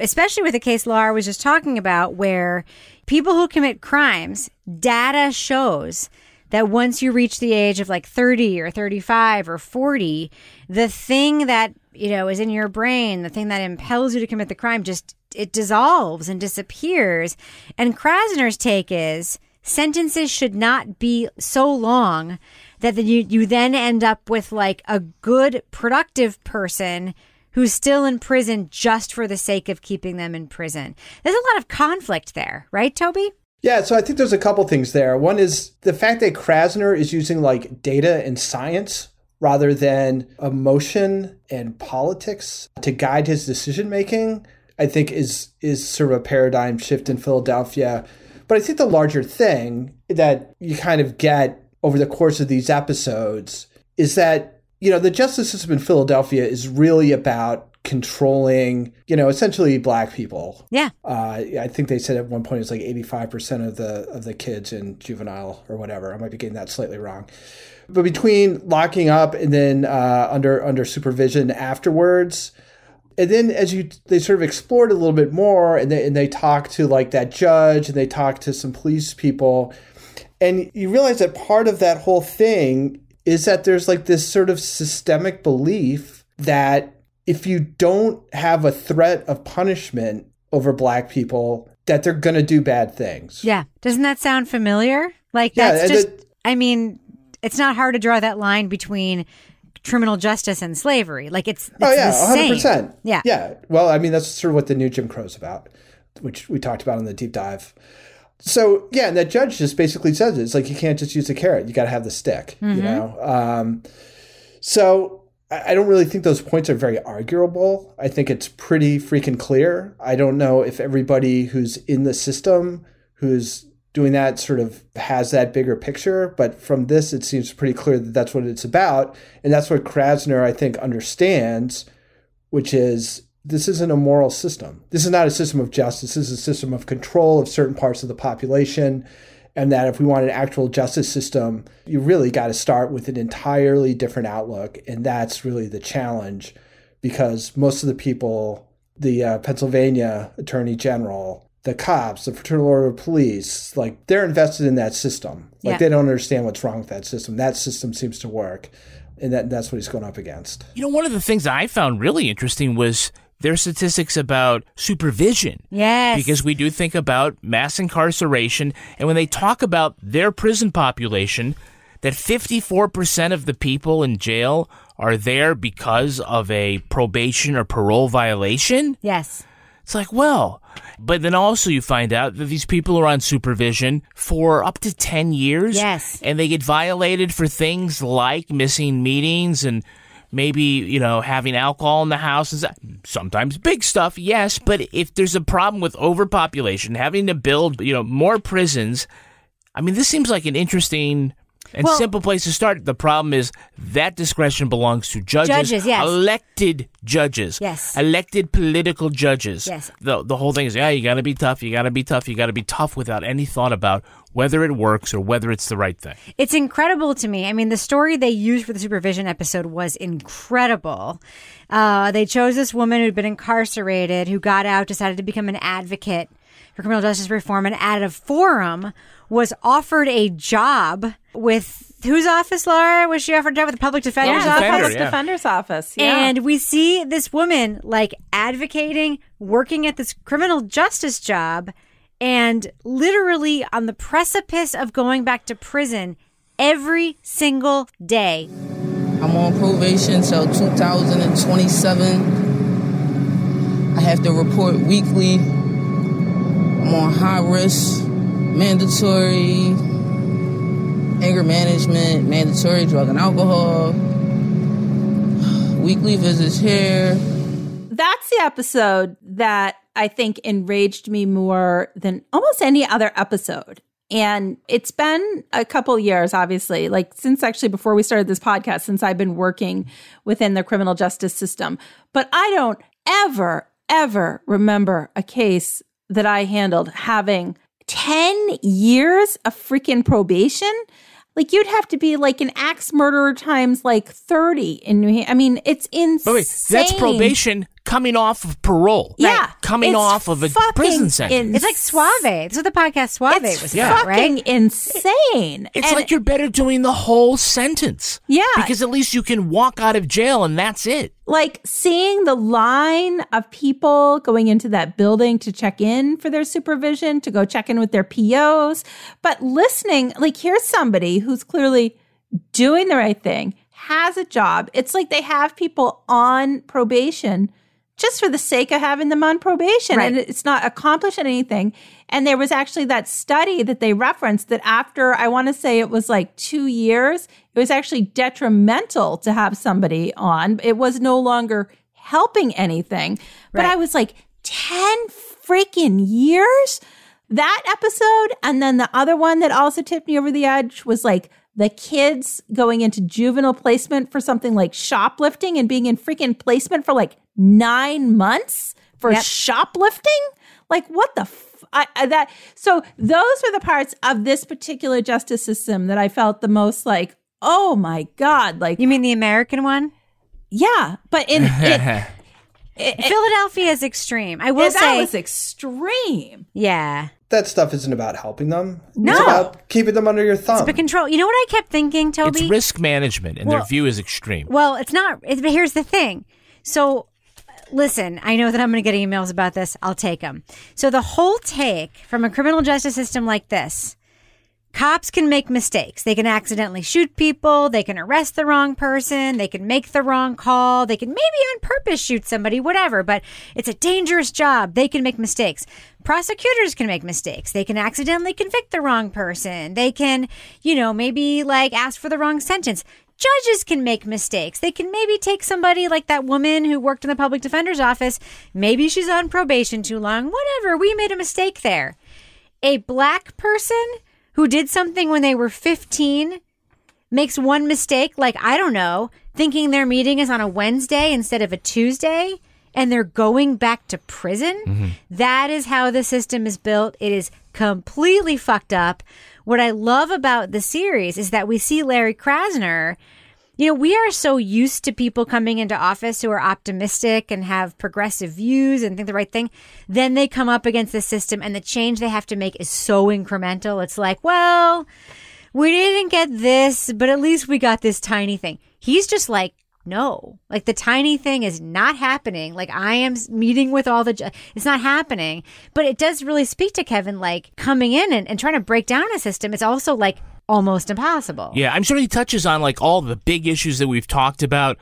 especially with the case Laura was just talking about, where people who commit crimes, data shows that once you reach the age of like 30 or 35 or 40, the thing that you know, is in your brain, the thing that impels you to commit the crime, just it dissolves and disappears. And Krasner's take is sentences should not be so long that then you, you then end up with like a good, productive person who's still in prison just for the sake of keeping them in prison. There's a lot of conflict there, right, Toby? Yeah, so I think there's a couple things there. One is the fact that Krasner is using like data and science rather than emotion and politics to guide his decision making. I think is is sort of a paradigm shift in Philadelphia. But I think the larger thing that you kind of get over the course of these episodes is that you know the justice system in Philadelphia is really about controlling, you know, essentially black people. Yeah. Uh, I think they said at one point it's like 85% of the of the kids in juvenile or whatever. I might be getting that slightly wrong. But between locking up and then uh, under under supervision afterwards, and then as you they sort of explored a little bit more and they and they talk to like that judge and they talk to some police people and you realize that part of that whole thing is that there's like this sort of systemic belief that if you don't have a threat of punishment over black people that they're going to do bad things. Yeah. Doesn't that sound familiar? Like that's and just it- I mean, it's not hard to draw that line between criminal justice and slavery. Like it's, it's oh yeah, the 100%. Yeah. Yeah. Well, I mean that's sort of what the new Jim Crow's about, which we talked about in the deep dive. So, yeah, and that judge just basically says it. It's like you can't just use a carrot. You got to have the stick, you Mhm. know. Um so I don't really think those points are very arguable. I think it's pretty freaking clear. I don't know if everybody who's in the system who's doing that sort of has that bigger picture, but from this, it seems pretty clear that that's what it's about. And that's what Krasner, I think, understands, which is this isn't a moral system. This is not a system of justice. This is a system of control of certain parts of the population. And that if we want an actual justice system, you really got to start with an entirely different outlook. And that's really the challenge because most of the people, the uh, Pennsylvania Attorney General, the cops, the Fraternal Order of Police, like they're invested in that system. Like Yeah. they don't understand what's wrong with that system. That system seems to work. And that, that's what he's going up against. You know, one of the things I found really interesting was their statistics about supervision. Yes. Because we do think about mass incarceration, and when they talk about their prison population, that 54% of the people in jail are there because of a probation or parole violation. Yes. It's like, well, but then also you find out that these people are on supervision for up to 10 years. Yes. And they get violated for things like missing meetings and maybe, you know, having alcohol in the house. and Sometimes big stuff, yes. But if there's a problem with overpopulation, having to build, you know, more prisons, I mean, this seems like an interesting and Well- simple place to start. The problem is that discretion belongs to judges, Judges, yes. elected judges, Yes. elected political judges. Yes. The the whole thing is, yeah, you got to be tough. You got to be tough. You got to be tough without any thought about whether it works or whether it's the right thing. It's incredible to me. I mean, the story they used for the supervision episode was incredible. Uh, they chose this woman who'd been incarcerated, who got out, decided to become an advocate for criminal justice reform, and added a forum was offered a job with whose office, Laura? Was she offered a job with the public defender's yeah, office? the public defender's office. Yeah. And we see this woman like advocating, working at this criminal justice job, and literally on the precipice of going back to prison every single day. I'm on probation till 2027. I have to report weekly. I'm on high risk, mandatory, anger management, mandatory drug and alcohol, *sighs* weekly visits here. That's the episode that I think enraged me more than almost any other episode. And it's been a couple years, obviously, like since actually before we started this podcast, since I've been working within the criminal justice system. But I don't ever, ever remember a case that I handled having 10 years of freaking probation. Like you'd have to be like an axe murderer times like 30 in New Hampshire. I mean, it's insane. But wait, that's probation coming off of parole. Yeah. Coming It's off of a prison sentence. It's like Suave. That's what the podcast Suave It's was Yeah. about, right? insane. It's And- like you're better doing the whole sentence. Yeah. Because at least you can walk out of jail and that's it. like seeing the line of people going into that building to check in for their supervision, to go check in with their POs, but listening, like here's somebody who's clearly doing the right thing, has a job. It's like they have people on probation just for the sake of having them on probation Right. and it's not accomplishing anything. And there was actually that study that they referenced that after I want to say it was like 2 years, it was actually detrimental to have somebody on. It was no longer helping anything. But Right. I was like 10 freaking years? That episode and then the other one that also tipped me over the edge was like the kids going into juvenile placement for something like shoplifting and being in freaking placement for like nine months for Yep. shoplifting. Like what the f- I, I- that so those were the parts of this particular justice system that I felt the most like oh my god like you mean the American one? yeah but in it, *laughs* *laughs* Philadelphia is extreme. I will that say was extreme Yeah. That stuff isn't about helping them. No. It's about keeping them under your thumb. But control. You know what I kept thinking, Toby? It's risk management and their view is extreme. Well, it's not. It's, but here's the thing. So, listen, I know that I'm going to get emails about this. I'll take them. So, the whole take from a criminal justice system like this cops can make mistakes. They can accidentally shoot people. They can arrest the wrong person. They can make the wrong call. They can maybe on purpose shoot somebody, whatever. But it's a dangerous job. They can make mistakes. Prosecutors can make mistakes. They can accidentally convict the wrong person. They can, you know, maybe like ask for the wrong sentence. Judges can make mistakes. They can maybe take somebody like that woman who worked in the public defender's office. Maybe she's on probation too long. Whatever. We made a mistake there. A black person who did something when they were 15 makes one mistake, like, I don't know, thinking their meeting is on a Wednesday instead of a Tuesday, and they're going back to prison. Mm-hmm. That is how the system is built. It is completely fucked up. What I love about the series is that we see Larry Krasner. You know, we are so used to people coming into office who are optimistic and have progressive views and think the right thing. Then they come up against the system and the change they have to make is so incremental. It's like, well, we didn't get this, but at least we got this tiny thing. He's just like, no, like the tiny thing is not happening. Like I am meeting with all the, it's not happening. But it does really speak to Kevin, like coming in and, and trying to break down a system. It's also like almost impossible. Yeah, I'm sure he touches on like all the big issues that we've talked about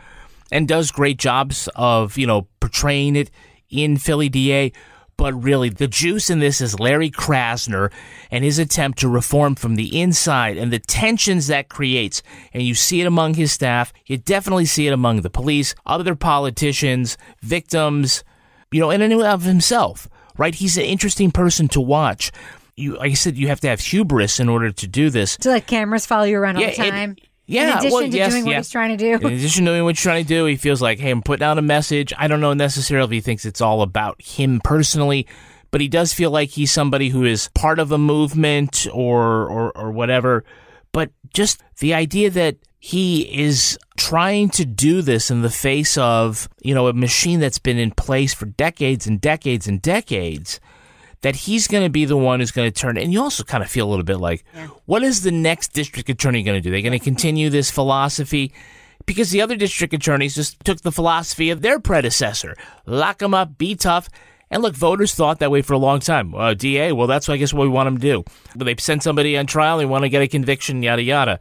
and does great jobs of, you know, portraying it in Philly DA. But really, the juice in this is Larry Krasner and his attempt to reform from the inside and the tensions that creates. And you see it among his staff. You definitely see it among the police, other politicians, victims, you know, and in and of himself, right? He's an interesting person to watch. You, like I said, you have to have hubris in order to do this. To let cameras follow you around all Yeah, the it- time. Yeah, In addition well, to yes, doing what yeah. he's trying to do. In addition to doing what he's trying to do, he feels like, hey, I'm putting out a message. I don't know necessarily if he thinks it's all about him personally, but he does feel like he's somebody who is part of a movement or or, or whatever. But just the idea that he is trying to do this in the face of, you know, a machine that's been in place for decades and decades and decades, that he's going to be the one who's going to turn. And you also kind of feel a little bit like, what is the next district attorney going to do? They're going to continue this philosophy because the other district attorneys just took the philosophy of their predecessor lock them up, be tough. And look, voters thought that way for a long time. Uh, DA, well, that's I guess what we want them to do. But they send somebody on trial, they want to get a conviction, yada yada.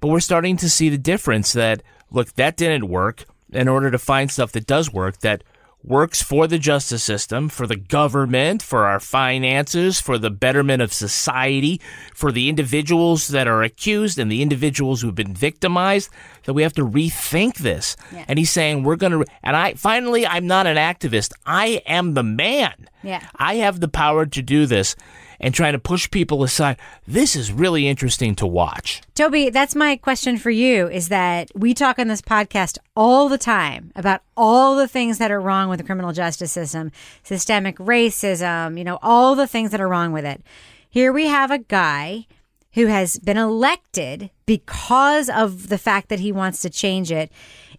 But we're starting to see the difference that look, that didn't work. In order to find stuff that does work, that works for the justice system, for the government, for our finances, for the betterment of society, for the individuals that are accused and the individuals who've been victimized, that we have to rethink this. And he's saying we're going to and I finally I'm not an activist. I am the man. Yeah. I have the power to do this and trying to push people aside. This is really interesting to watch. Toby, that's my question for you is that we talk on this podcast all the time about all the things that are wrong with the criminal justice system, systemic racism, you know, all the things that are wrong with it. Here we have a guy who has been elected because of the fact that he wants to change it.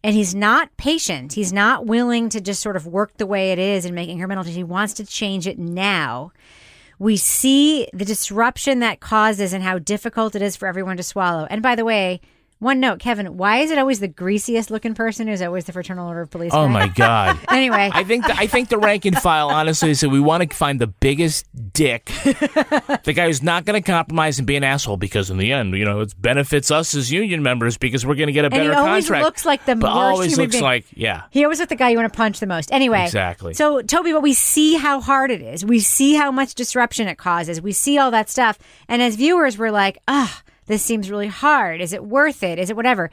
and he's not patient. He's not willing to just sort of work the way it is and make incremental change. He wants to change it now. We see the disruption that causes and how difficult it is for everyone to swallow. And by the way, one note, Kevin, why is it always the greasiest looking person who's always the fraternal order of police? Oh guy? my *laughs* god. anyway, I think the, I think the rank and file honestly said we want to find the biggest dick, *laughs* the guy who's not going to compromise and be an asshole because in the end, you know, it benefits us as union members because we're going to get a better contract. And he always contract. looks like the but worst always looks being. like yeah. He always looks the guy you want to punch the most. Anyway, Exactly. So, Toby, but we see how hard it is. We see how much disruption it causes. We see all that stuff. And as viewers, we're like, ah, this seems really hard. Is it worth it? Is it whatever?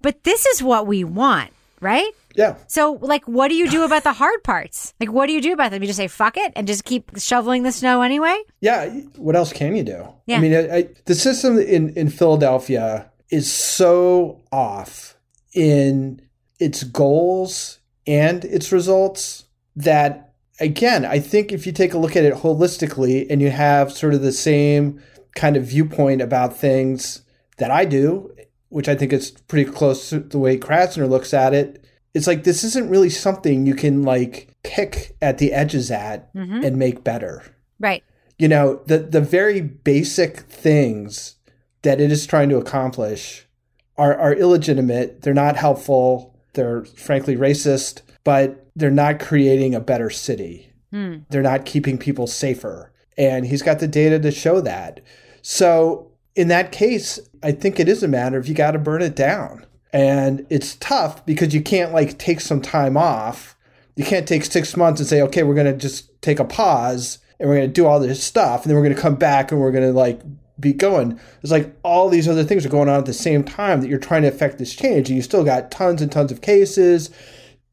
But this is what we want, right? Yeah. So, like, what do you do about the hard parts? Like, what do you do about them? You just say, fuck it, and just keep shoveling the snow anyway? Yeah. What else can you do? Yeah. I mean, I, I, the system in, in Philadelphia is so off in its goals and its results that, again, I think if you take a look at it holistically and you have sort of the same kind of viewpoint about things that I do, which I think is pretty close to the way Krasner looks at it, it's like this isn't really something you can like pick at the edges at Mhm. and make better. Right. you know the the very basic things that it is trying to accomplish are are illegitimate. They're not helpful. They're frankly racist but they're not creating a better city. Hmm. they're not keeping people safer. And he's got the data to show that so in that case i think it is a matter of you got to burn it down. And it's tough because you can't like take some time off. You can't take six months and say okay we're going to just take a pause and we're going to do all this stuff and then we're going to come back and we're going to like be going. It's like all these other things are going on at the same time that you're trying to affect this change. And you still got tons and tons of cases.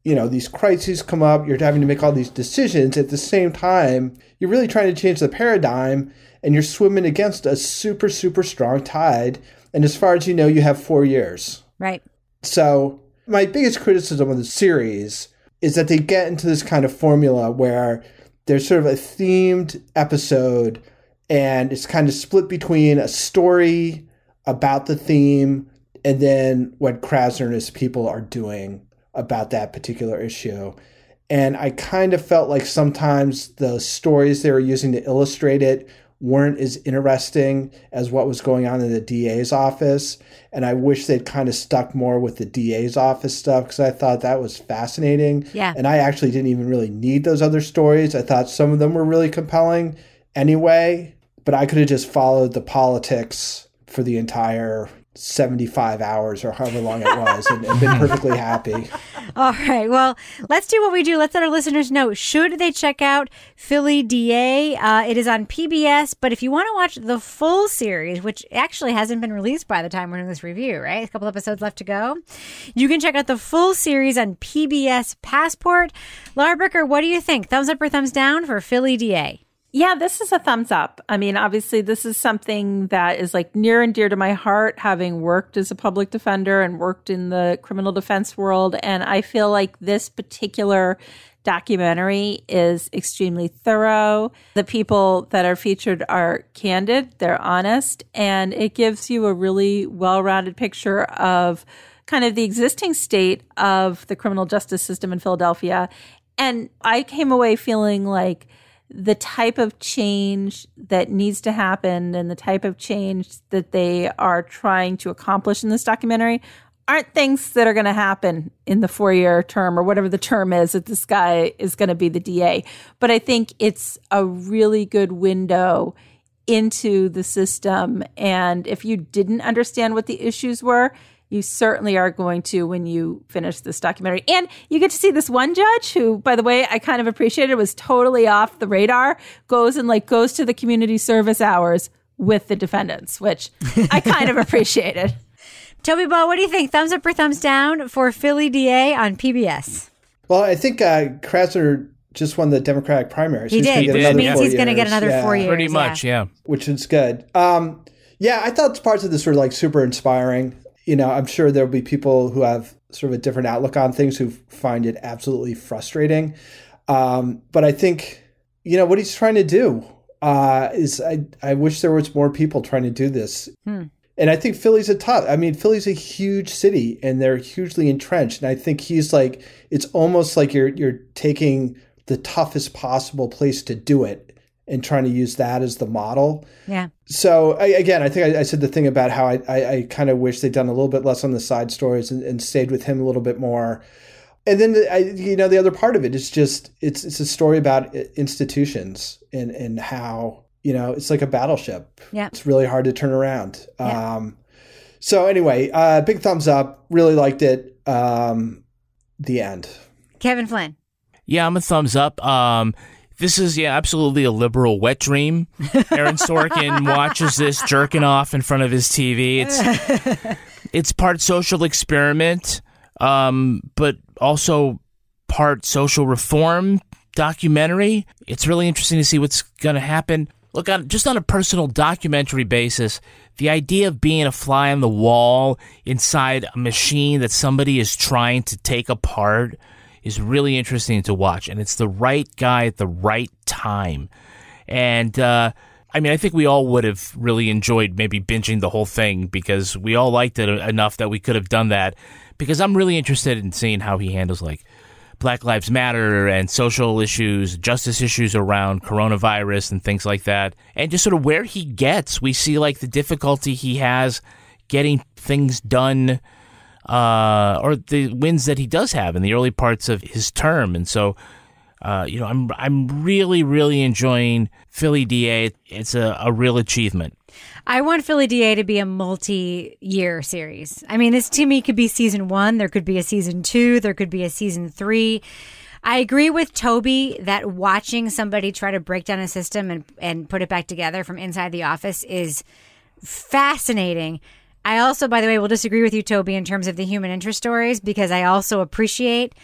You know these crises come up. You're having to make all these decisions. At the same time you're really trying to change the paradigm and you're swimming against a super super strong tide and as far as you know you have four years Right. so my biggest criticism of the series is that they get into this kind of formula where there's sort of a themed episode and it's kind of split between a story about the theme and then what Krasner and his people are doing about that particular issue. And I kind of felt like sometimes the stories they were using to illustrate it weren't as interesting as what was going on in the DA's office. And I wish they'd kind of stuck more with the DA's office stuff because I thought that was fascinating. Yeah. And I actually didn't even really need those other stories. I thought some of them were really compelling anyway, but I could have just followed the politics for the entire 75 hours or however long it was and, and been perfectly happy. *laughs* All right. Well, let's do what we do. Let's let our listeners know. Should they check out Philly DA? Uh, it is on PBS. But if you want to watch the full series, which actually hasn't been released by the time we're doing this review, right? A couple episodes left to go. You can check out the full series on PBS Passport. Lara Bricker, what do you think? Thumbs up or thumbs down for Philly DA? Yeah, this is a thumbs up. I mean, obviously, this is something that is like near and dear to my heart, having worked as a public defender and worked in the criminal defense world. And I feel like this particular documentary is extremely thorough. The people that are featured are candid, they're honest, and it gives you a really well rounded picture of kind of the existing state of the criminal justice system in Philadelphia. And I came away feeling like, the type of change that needs to happen and the type of change that they are trying to accomplish in this documentary aren't things that are going to happen in the four year term or whatever the term is that this guy is going to be the DA. But I think it's a really good window into the system. And if you didn't understand what the issues were, you certainly are going to when you finish this documentary. And you get to see this one judge who, by the way, I kind of appreciated was totally off the radar, goes and like goes to the community service hours with the defendants, which I kind of *laughs* appreciated. Toby Ball, what do you think? Thumbs up or thumbs down for Philly DA on PBS? Well, I think uh, Krasner just won the Democratic primary. He he's gonna did. get Which another means he's gonna get years. another four years, Pretty much, yeah. Which is good. Um, yeah, I thought parts of this were like super inspiring. You know, I'm sure there'll be people who have sort of a different outlook on things who find it absolutely frustrating. Um, but I think, you know, what he's trying to do uh, is I, I wish there was more people trying to do this. Hmm. And I think Philly's a tough. I mean, Philly's a huge city, and they're hugely entrenched. And I think he's like, it's almost like you're you're taking the toughest possible place to do it and trying to use that as the model. Yeah. So I, again, I think I, I, said the thing about how I, I, I kind of wish they'd done a little bit less on the side stories and, and stayed with him a little bit more. And then I, you know the other part of it is just it's it's a story about institutions and and how you know it's like a battleship. Yeah. It's really hard to turn around. Yeah. Um, so anyway, uh, big thumbs up. Really liked it. Um, the end. Kevin Flynn. Yeah, I'm a thumbs up. Um, this is yeah, absolutely a liberal wet dream. *laughs* Aaron Sorkin watches this jerking off in front of his TV. It's *laughs* it's part social experiment, um, but also part social reform documentary. It's really interesting to see what's going to happen. Look, on just on a personal documentary basis, the idea of being a fly on the wall inside a machine that somebody is trying to take apart is really interesting to watch, and it's the right guy at the right time. And uh, I mean, I think we all would have really enjoyed maybe binging the whole thing because we all liked it enough that we could have done that. Because I'm really interested in seeing how he handles like Black Lives Matter and social issues, justice issues around coronavirus and things like that, and just sort of where he gets. We see like the difficulty he has getting things done uh, or the wins that he does have in the early parts of his term. And so, uh, you know, I'm I'm really really enjoying Philly DA. It's a, a real achievement. I want Philly DA to be a multi-year series. I mean, this to me could be season one. There could be a season two. There could be a season three. I agree with Toby that watching somebody try to break down a system and, and put it back together from inside the office is fascinating. I also, by the way, will disagree with you, Toby, in terms of the human interest stories, because I also appreciate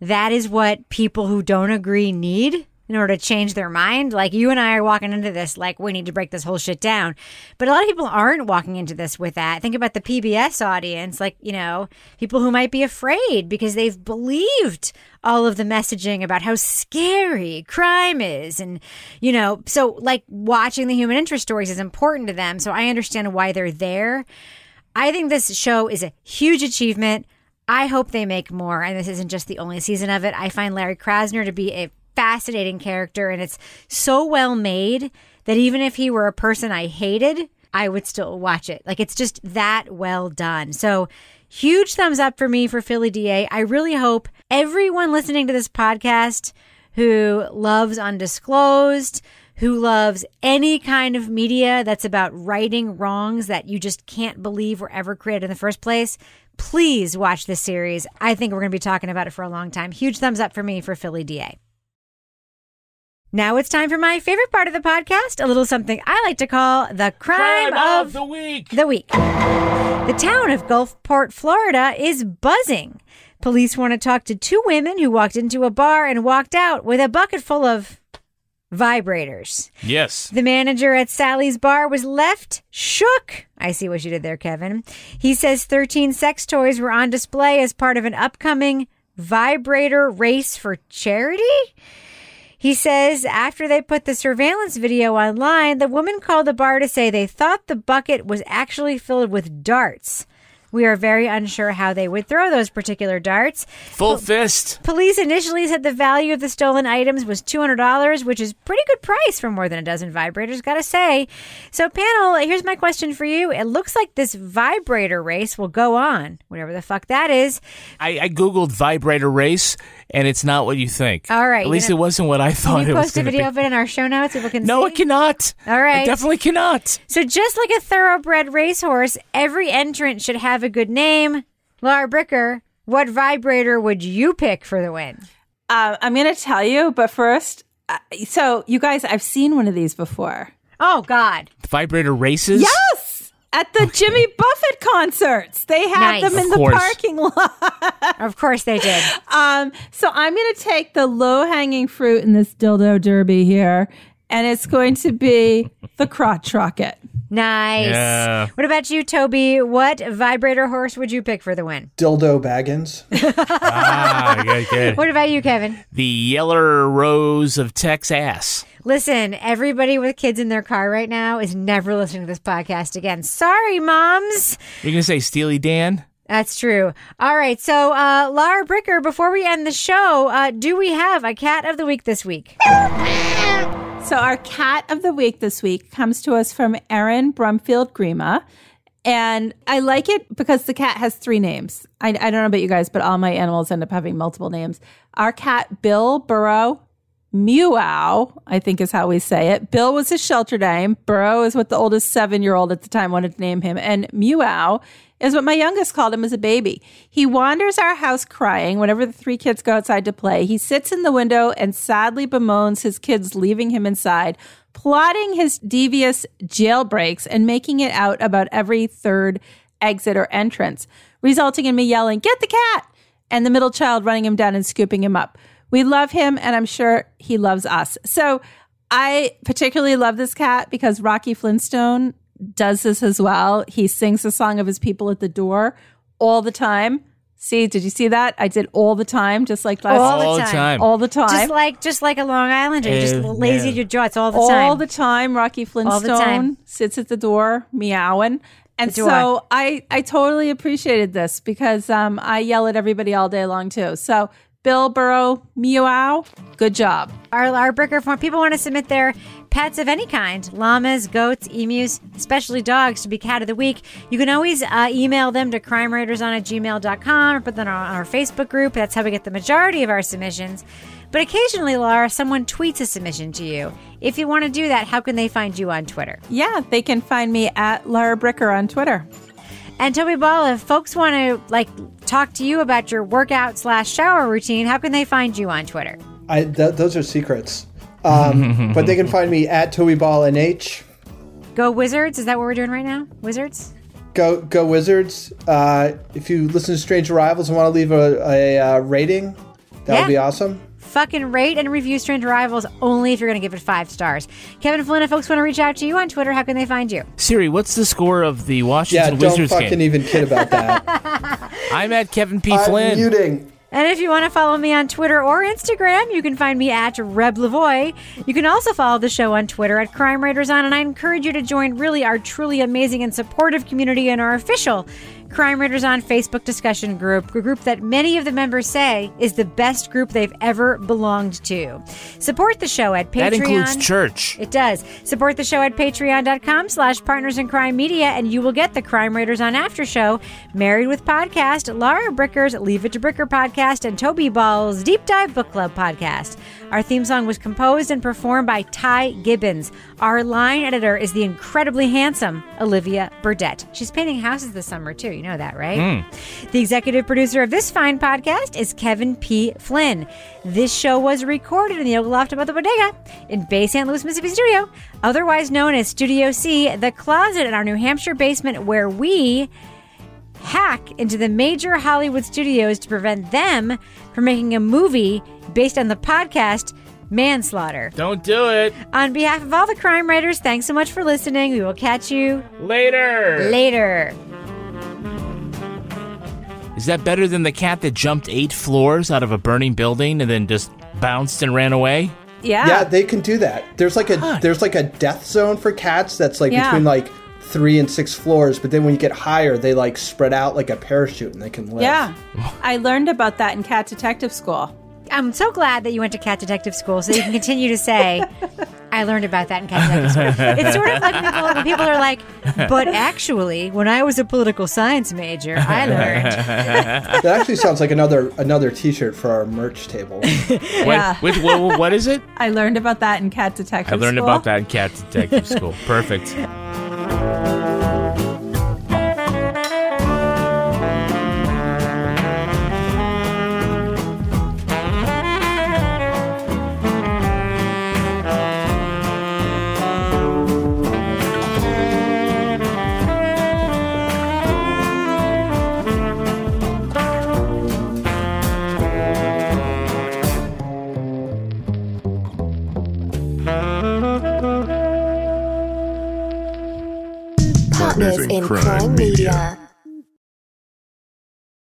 that is what people who don't agree need in order to change their mind. Like you and I are walking into this, like we need to break this whole shit down. But a lot of people aren't walking into this with that. Think about the PBS audience, like, you know, people who might be afraid because they've believed all of the messaging about how scary crime is. And, you know, so like watching the human interest stories is important to them. So I understand why they're there. I think this show is a huge achievement. I hope they make more, and this isn't just the only season of it. I find Larry Krasner to be a fascinating character, and it's so well made that even if he were a person I hated, I would still watch it. Like it's just that well done. So, huge thumbs up for me for Philly DA. I really hope everyone listening to this podcast who loves Undisclosed, who loves any kind of media that's about righting wrongs that you just can't believe were ever created in the first place, please watch this series. I think we're going to be talking about it for a long time. Huge thumbs up for me for Philly DA. Now it's time for my favorite part of the podcast, a little something I like to call the crime, Crime of, of the week. The week. The town of Gulfport, Florida is buzzing. Police want to talk to two women who walked into a bar and walked out with a bucket full of vibrators. Yes. The manager at Sally's bar was left shook. I see what you did there, Kevin. He says 13 sex toys were on display as part of an upcoming vibrator race for charity. He says after they put the surveillance video online, the woman called the bar to say they thought the bucket was actually filled with darts. We are very unsure how they would throw those particular darts. Full fist. Police initially said the value of the stolen items was $200, which is pretty good price for more than a dozen vibrators, gotta say. So, panel, here's my question for you. It looks like this vibrator race will go on, whatever the fuck that is. I, I googled vibrator race, and it's not what you think. All right, At least gonna- it wasn't what I thought Can you it was post a video be. of it in our show notes? People can No, see? it cannot. All right. It definitely cannot. So just like a thoroughbred racehorse, every entrant should have a good name. Lara Bricker, what vibrator would you pick for the win? Uh, I'm going to tell you, but first, uh, so you guys, I've seen one of these before. Oh God! Vibrator races? Yes, at the Jimmy Buffett concerts, they have Nice. them in the parking lot. Of course they did. *laughs* Um, so I'm going to take the low hanging fruit in this dildo derby here, and it's going to be the crotch rocket. Nice. Yeah. What about you, Toby? What vibrator horse would you pick for the win? Dildo Baggins. ah, good, *laughs* good. What about you, Kevin? The Yeller Rose of Texas. Listen, everybody with kids in their car right now is never listening to this podcast again. Sorry, moms. You're going to say Steely Dan? That's true. All right. So, uh, Lara Bricker, before we end the show, uh, do we have a cat of the week this week? So, our cat of the week this week comes to us from Erin Brumfield Grima. And I like it because the cat has three names. I, I don't know about you guys, but all my animals end up having multiple names. Our cat, Bill Burrow Meow, I think is how we say it. Bill was his shelter name. Burrow is what the oldest seven year old at the time wanted to name him. And Meow is what my youngest called him as a baby. He wanders our house crying whenever the three kids go outside to play. He sits in the window and sadly bemoans his kids leaving him inside, plotting his devious jailbreaks and making it out about every third exit or entrance, resulting in me yelling, Get the cat! and the middle child running him down and scooping him up. We love him, and I'm sure he loves us. So I particularly love this cat because Rocky Flintstone does this as well. He sings the song of his people at the door all the time. See, did you see that? I did all the time, just like last all the All the time. time. all the time. Just like just like a Long Islander, just lazy yeah. to your jaw. It's all the all time. All the time. Rocky Flintstone time. sits at the door meowing. And door. so I, I totally appreciated this because um, I yell at everybody all day long too. So Bill Burrow, meow, good job. our, our Bricker form. People want to submit their pets of any kind llamas, goats, emus, especially dogs to be cat of the week. You can always uh, email them to crimewriterson at gmail.com or put them on our Facebook group. That's how we get the majority of our submissions. But occasionally, Lara, someone tweets a submission to you. If you want to do that, how can they find you on Twitter? Yeah, they can find me at Lara Bricker on Twitter. And Toby Ball, if folks want to like talk to you about your workout slash shower routine, how can they find you on Twitter? I th- those are secrets. Um, *laughs* but they can find me at Toby Ball NH. Go Wizards! Is that what we're doing right now? Wizards? Go go Wizards! Uh, if you listen to Strange Arrivals and want to leave a, a uh, rating, that Yeah. would be awesome. Fucking rate and review Strange Arrivals only if you're going to give it five stars. Kevin Flynn, if folks want to reach out to you on Twitter, how can they find you? Siri, what's the score of the Washington Yeah, Washington don't fucking even kid about that. *laughs* *laughs* I'm at Kevin P. I'm Flynn. muting. And if you want to follow me on Twitter or Instagram, you can find me at Reb Lavoie. You can also follow the show on Twitter at Crime Writers On, and I encourage you to join really our truly amazing and supportive community in our official Crime Writers On Facebook discussion group, a group that many of the members say is the best group they've ever belonged to. Support the show at Patreon. That includes church. It does. Support the show at patreon.com slash partners in crime media, and you will get the Crime Writers on After Show, Married with Podcast, Lara Bricker's Leave It to Bricker podcast, and Toby Ball's Deep Dive Book Club podcast. Our theme song was composed and performed by Ty Gibbons. Our line editor is the incredibly handsome Olivia Burdett. She's painting houses this summer, too. You know that, right? Hmm. The executive producer of this fine podcast is Kevin P. Flynn. This show was recorded in the Oak Loft above the Bodega in Bay St. Louis, Mississippi studio, otherwise known as Studio C, the closet in our New Hampshire basement where we hack into the major Hollywood studios to prevent them from making a movie based on the podcast Manslaughter. Don't do it. On behalf of all the crime writers, thanks so much for listening. We will catch you Later. later. Is that better than the cat that jumped eight floors out of a burning building and then just bounced and ran away? Yeah. Yeah, they can do that. There's like a there's like a death zone for cats that's like Yeah. between like three and six floors, but then when you get higher, they like spread out like a parachute and they can live. Yeah. I learned about that in cat detective school. I'm so glad that you went to cat detective school so you can continue to say, I learned about that in cat detective school. *laughs* It's sort of like people, when people are like, but actually, when I was a political science major, I *laughs* learned. that actually sounds like another another T-shirt for our merch table. *laughs* Yeah. Which, what, what is it? I learned about that in cat detective I learned school. about that in cat detective school. Perfect. Música Partners in Crime Media.